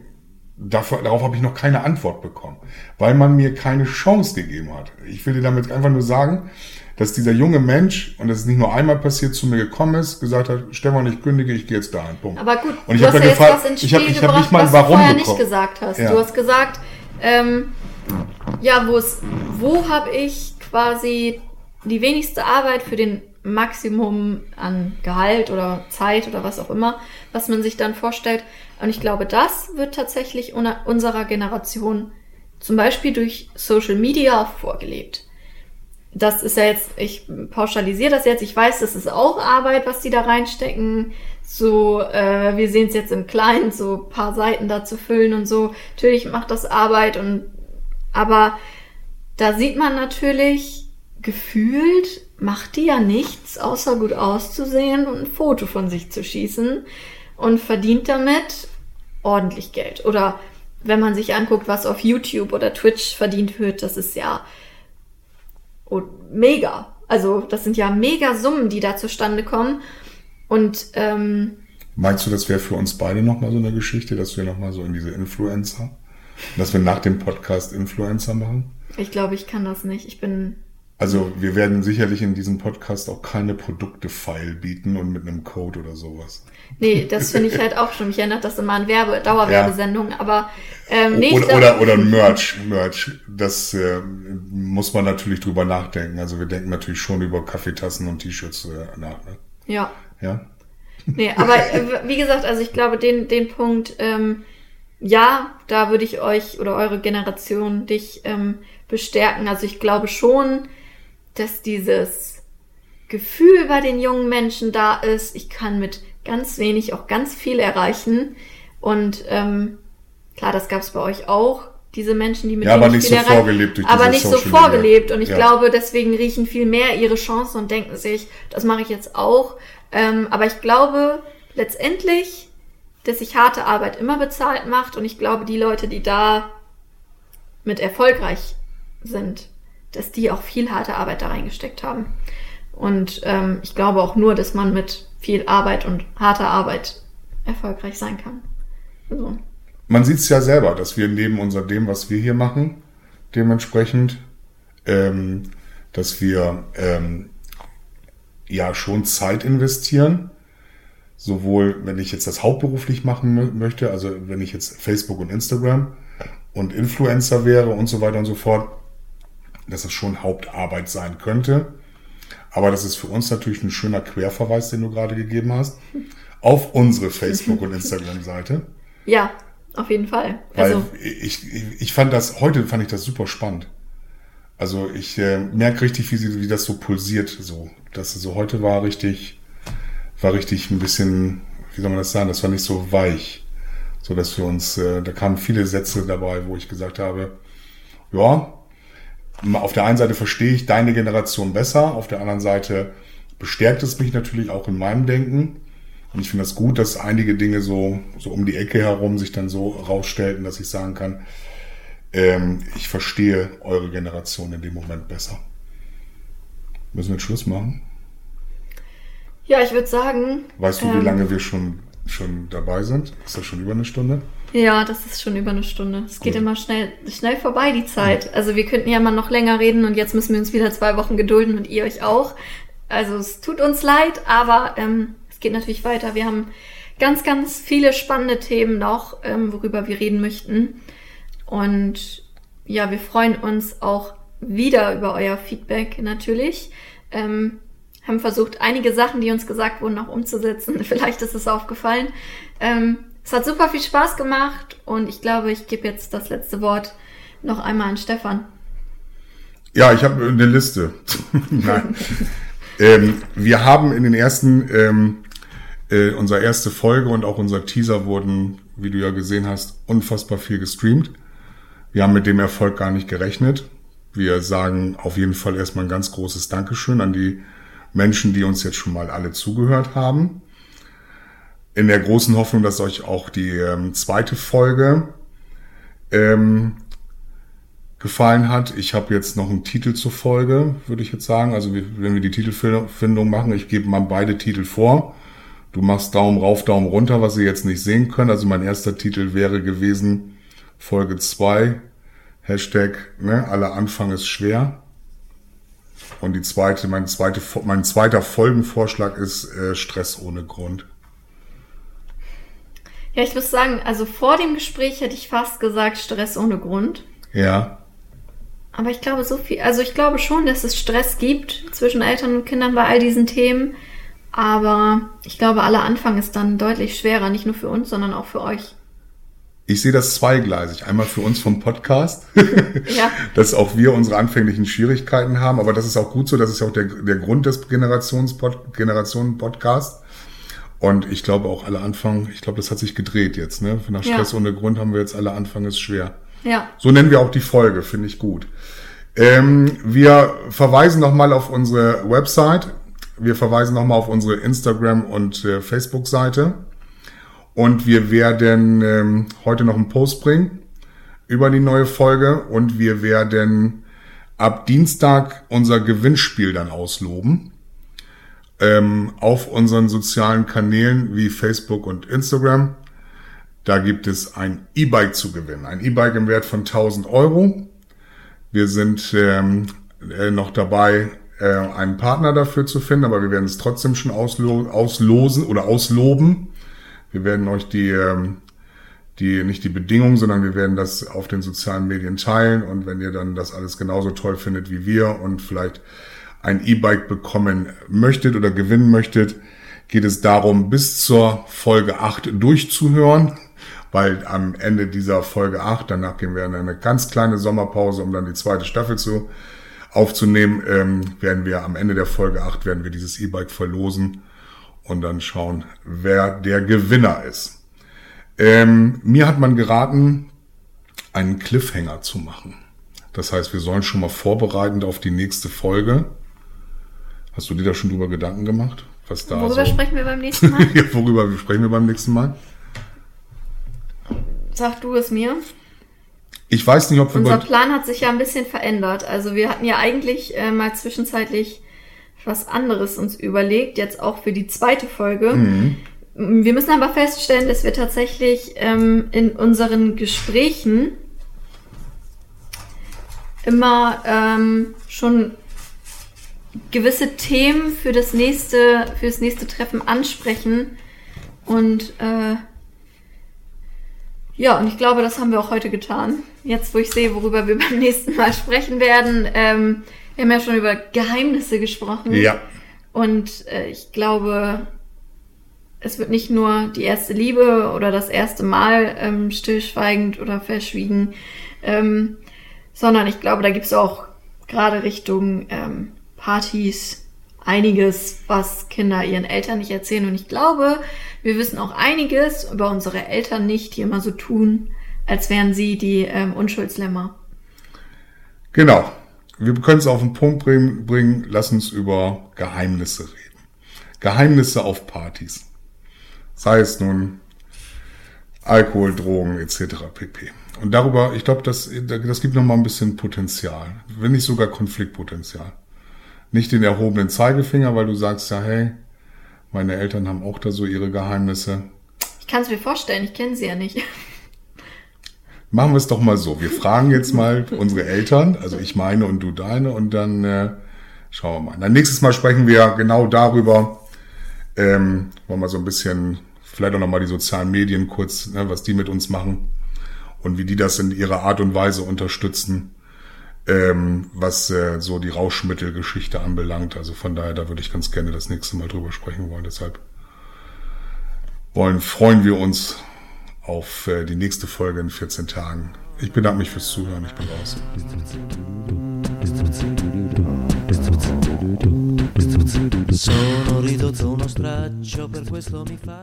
dafür, darauf habe ich noch keine Antwort bekommen, weil man mir keine Chance gegeben hat. Ich will dir damit einfach nur sagen, dass dieser junge Mensch, und das ist nicht nur einmal passiert, zu mir gekommen ist, gesagt hat, Stefan, ich kündige, ich gehe jetzt dahin. Punkt. Aber gut, und ich habe ja gefragt, ich habe ich hab nicht mal ein was Warum du vorher bekommen. nicht gesagt hast. Ja. Du hast gesagt, ähm, ja, wo habe ich quasi die wenigste Arbeit für den Maximum an Gehalt oder Zeit oder was auch immer, was man sich dann vorstellt. Und ich glaube, das wird tatsächlich unserer Generation zum Beispiel durch Social Media vorgelebt. Das ist ja jetzt, ich pauschalisiere das jetzt, ich weiß, das ist auch Arbeit, was die da reinstecken. So, äh, wir sehen es jetzt im Kleinen, so paar Seiten da zu füllen und so. Natürlich macht das Arbeit und aber da sieht man natürlich, gefühlt macht die ja nichts, außer gut auszusehen und ein Foto von sich zu schießen und verdient damit ordentlich Geld. Oder wenn man sich anguckt, was auf YouTube oder Twitch verdient wird, das ist ja oh, mega. Also das sind ja mega Summen, die da zustande kommen. Und ähm, Meinst du, das wäre für uns beide nochmal so eine Geschichte, dass wir nochmal so in diese Influencer, dass wir nach dem Podcast Influencer machen? ich glaube, ich kann das nicht. Ich bin Also wir werden sicherlich in diesem Podcast auch keine Produkte-File bieten und mit einem Code oder sowas. Nee, das finde ich halt auch schon. Mich erinnert das immer an Werbe, Dauerwerbesendungen, aber ähm, nee, oder, oder, oder ein Merch, Merch. Das äh, muss man natürlich drüber nachdenken. Also wir denken natürlich schon über Kaffeetassen und T-Shirts äh, nach. Ne? Ja. Ja? Nee, aber äh, wie gesagt, also ich glaube, den, den Punkt, ähm, ja, da würde ich euch oder eure Generation dich ähm, bestärken. Also ich glaube schon, dass dieses Gefühl bei den jungen Menschen da ist, ich kann mit ganz wenig auch ganz viel erreichen. Und ähm, klar, das gab es bei euch auch, diese Menschen, die mit Ja, aber nicht viel so vorgelebt durch Aber nicht so Social Media. vorgelebt. Und ich Ja. glaube, deswegen riechen viel mehr ihre Chancen und denken sich, das mache ich jetzt auch. Ähm, aber ich glaube letztendlich, dass sich harte Arbeit immer bezahlt macht. Und ich glaube, die Leute, die da mit erfolgreich sind, dass die auch viel harte Arbeit da reingesteckt haben. Und ähm, ich glaube auch nur, dass man mit viel Arbeit und harter Arbeit erfolgreich sein kann. Also, Man sieht es ja selber, dass wir neben unser dem, was wir hier machen, dementsprechend, ähm, dass wir ähm, ja schon Zeit investieren. Sowohl, wenn ich jetzt das hauptberuflich machen mö- möchte, also wenn ich jetzt Facebook und Instagram und Influencer wäre und so weiter und so fort, dass es schon Hauptarbeit sein könnte. Aber das ist für uns natürlich ein schöner Querverweis, den du gerade gegeben hast, auf unsere Facebook- und Instagram-Seite. Ja, auf jeden Fall. Weil also ich, ich, ich fand das, heute fand ich das super spannend. Also ich äh, merke richtig, wie, sie, wie das so pulsiert, so. Das so heute war richtig, war richtig ein bisschen, wie soll man das sagen, das war nicht so weich. So dass wir uns, äh, da kamen viele Sätze dabei, wo ich gesagt habe, ja, auf der einen Seite verstehe ich deine Generation besser, auf der anderen Seite bestärkt es mich natürlich auch in meinem Denken. Und ich finde das gut, dass einige Dinge so, so um die Ecke herum sich dann so rausstellten, dass ich sagen kann, ähm, ich verstehe eure Generation in dem Moment besser. Müssen wir einen Schluss machen? Ja, ich würde sagen. Weißt du, ähm, wie lange wir schon, schon dabei sind? Ist das schon über eine Stunde? Ja, das ist schon über eine Stunde. Es geht immer schnell, schnell vorbei, die Zeit. Also wir könnten ja mal noch länger reden und jetzt müssen wir uns wieder zwei Wochen gedulden und ihr euch auch. Also es tut uns leid, aber ähm, es geht natürlich weiter. Wir haben ganz, ganz viele spannende Themen noch, ähm, worüber wir reden möchten. Und ja, wir freuen uns auch wieder über euer Feedback natürlich. Ähm, haben versucht, einige Sachen, die uns gesagt wurden, auch umzusetzen. Vielleicht ist es aufgefallen. Ähm, es hat super viel Spaß gemacht und ich glaube, ich gebe jetzt das letzte Wort noch einmal an Stefan. Ja, ich habe eine Liste. Ähm, wir haben in den ersten, ähm, äh, unsere erste Folge und auch unser Teaser wurden, wie du ja gesehen hast, unfassbar viel gestreamt. Wir haben mit dem Erfolg gar nicht gerechnet. Wir sagen auf jeden Fall erstmal ein ganz großes Dankeschön an die Menschen, die uns jetzt schon mal alle zugehört haben in der großen Hoffnung, dass euch auch die ähm, zweite Folge ähm, gefallen hat. Ich habe jetzt noch einen Titel zur Folge, würde ich jetzt sagen. Also wenn wir die Titelfindung machen, ich gebe mal beide Titel vor. Du machst Daumen rauf, Daumen runter, was ihr jetzt nicht sehen könnt. Also mein erster Titel wäre gewesen Folge 2, Hashtag, ne, aller Anfang ist schwer. Und die zweite, mein, zweite, mein zweiter Folgenvorschlag ist äh, Stress ohne Grund. Ja, ich muss sagen, also vor dem Gespräch hätte ich fast gesagt Stress ohne Grund. Ja. Aber ich glaube so viel, also ich glaube schon, dass es Stress gibt zwischen Eltern und Kindern bei all diesen Themen. Aber ich glaube, aller Anfang ist dann deutlich schwerer, nicht nur für uns, sondern auch für euch. Ich sehe das zweigleisig. Einmal für uns vom Podcast, ja. dass auch wir unsere anfänglichen Schwierigkeiten haben. Aber das ist auch gut so. Das ist auch der, der Grund des Generationen-Podcast. Und ich glaube auch alle Anfang, ich glaube, das hat sich gedreht jetzt, ne? Nach Stress ja. ohne Grund haben wir jetzt alle Anfang ist schwer. Ja. So nennen wir auch die Folge, finde ich gut. Ähm, wir verweisen nochmal auf unsere Website. Wir verweisen nochmal auf unsere Instagram- und äh, Facebook-Seite. Und wir werden ähm, heute noch einen Post bringen über die neue Folge. Und wir werden ab Dienstag unser Gewinnspiel dann ausloben ähm, auf unseren sozialen Kanälen wie Facebook und Instagram. Da gibt es ein E-Bike zu gewinnen. Ein E-Bike im Wert von 1000 Euro. Wir sind ähm, äh, noch dabei, äh, einen Partner dafür zu finden, aber wir werden es trotzdem schon auslo auslosen oder ausloben. Wir werden euch die, ähm, die, nicht die Bedingungen, sondern wir werden das auf den sozialen Medien teilen und wenn ihr dann das alles genauso toll findet wie wir und vielleicht ein E-Bike bekommen möchtet oder gewinnen möchtet, geht es darum, bis zur Folge 8 durchzuhören, weil am Ende dieser Folge 8, danach gehen wir in eine ganz kleine Sommerpause, um dann die zweite Staffel zu aufzunehmen, ähm, werden wir am Ende der Folge 8 werden wir dieses E-Bike verlosen und dann schauen, wer der Gewinner ist. Ähm, mir hat man geraten, einen Cliffhanger zu machen. Das heißt, wir sollen schon mal vorbereitend auf die nächste Folge Hast du dir da schon drüber Gedanken gemacht? Was da worüber so sprechen wir beim nächsten Mal? ja, worüber sprechen wir beim nächsten Mal? Sag du es mir. Ich weiß nicht, ob wir. Unser Plan hat sich ja ein bisschen verändert. Also wir hatten ja eigentlich äh, mal zwischenzeitlich was anderes uns überlegt, jetzt auch für die zweite Folge. Mhm. Wir müssen aber feststellen, dass wir tatsächlich ähm, in unseren Gesprächen immer ähm, schon gewisse Themen für das nächste, für das nächste Treffen ansprechen. Und äh, ja, und ich glaube, das haben wir auch heute getan. Jetzt, wo ich sehe, worüber wir beim nächsten Mal sprechen werden, ähm, Wir haben ja schon über Geheimnisse gesprochen. Ja. Und äh, ich glaube, es wird nicht nur die erste Liebe oder das erste Mal ähm, stillschweigend oder verschwiegen, ähm, sondern ich glaube, da gibt es auch gerade Richtung ähm, Partys einiges, was Kinder ihren Eltern nicht erzählen. Und ich glaube, wir wissen auch einiges über unsere Eltern nicht, die immer so tun, als wären sie die ähm, Unschuldslämmer. Genau. Wir können es auf den Punkt bringen, lass uns über Geheimnisse reden. Geheimnisse auf Partys. Sei es nun Alkohol, Drogen etc. pp. Und darüber, ich glaube, das, das gibt nochmal ein bisschen Potenzial, wenn nicht sogar Konfliktpotenzial. Nicht den erhobenen Zeigefinger, weil du sagst ja, hey, meine Eltern haben auch da so ihre Geheimnisse. Ich kann es mir vorstellen, ich kenne sie ja nicht. Machen wir es doch mal so. Wir fragen jetzt mal unsere Eltern, also ich meine und du deine, und dann äh, schauen wir mal. Dann nächstes Mal sprechen wir genau darüber, ähm, wollen wir so ein bisschen, vielleicht auch nochmal die sozialen Medien kurz, ne, was die mit uns machen und wie die das in ihrer Art und Weise unterstützen, ähm, was äh, so die Rauschmittelgeschichte anbelangt. Also von daher, da würde ich ganz gerne das nächste Mal drüber sprechen wollen. Deshalb wollen, freuen wir uns auf äh, die nächste Folge in 14 Tagen. Ich bedanke mich fürs Zuhören. Ich bin raus. Sono ridotto uno straccio, per questo mi fa...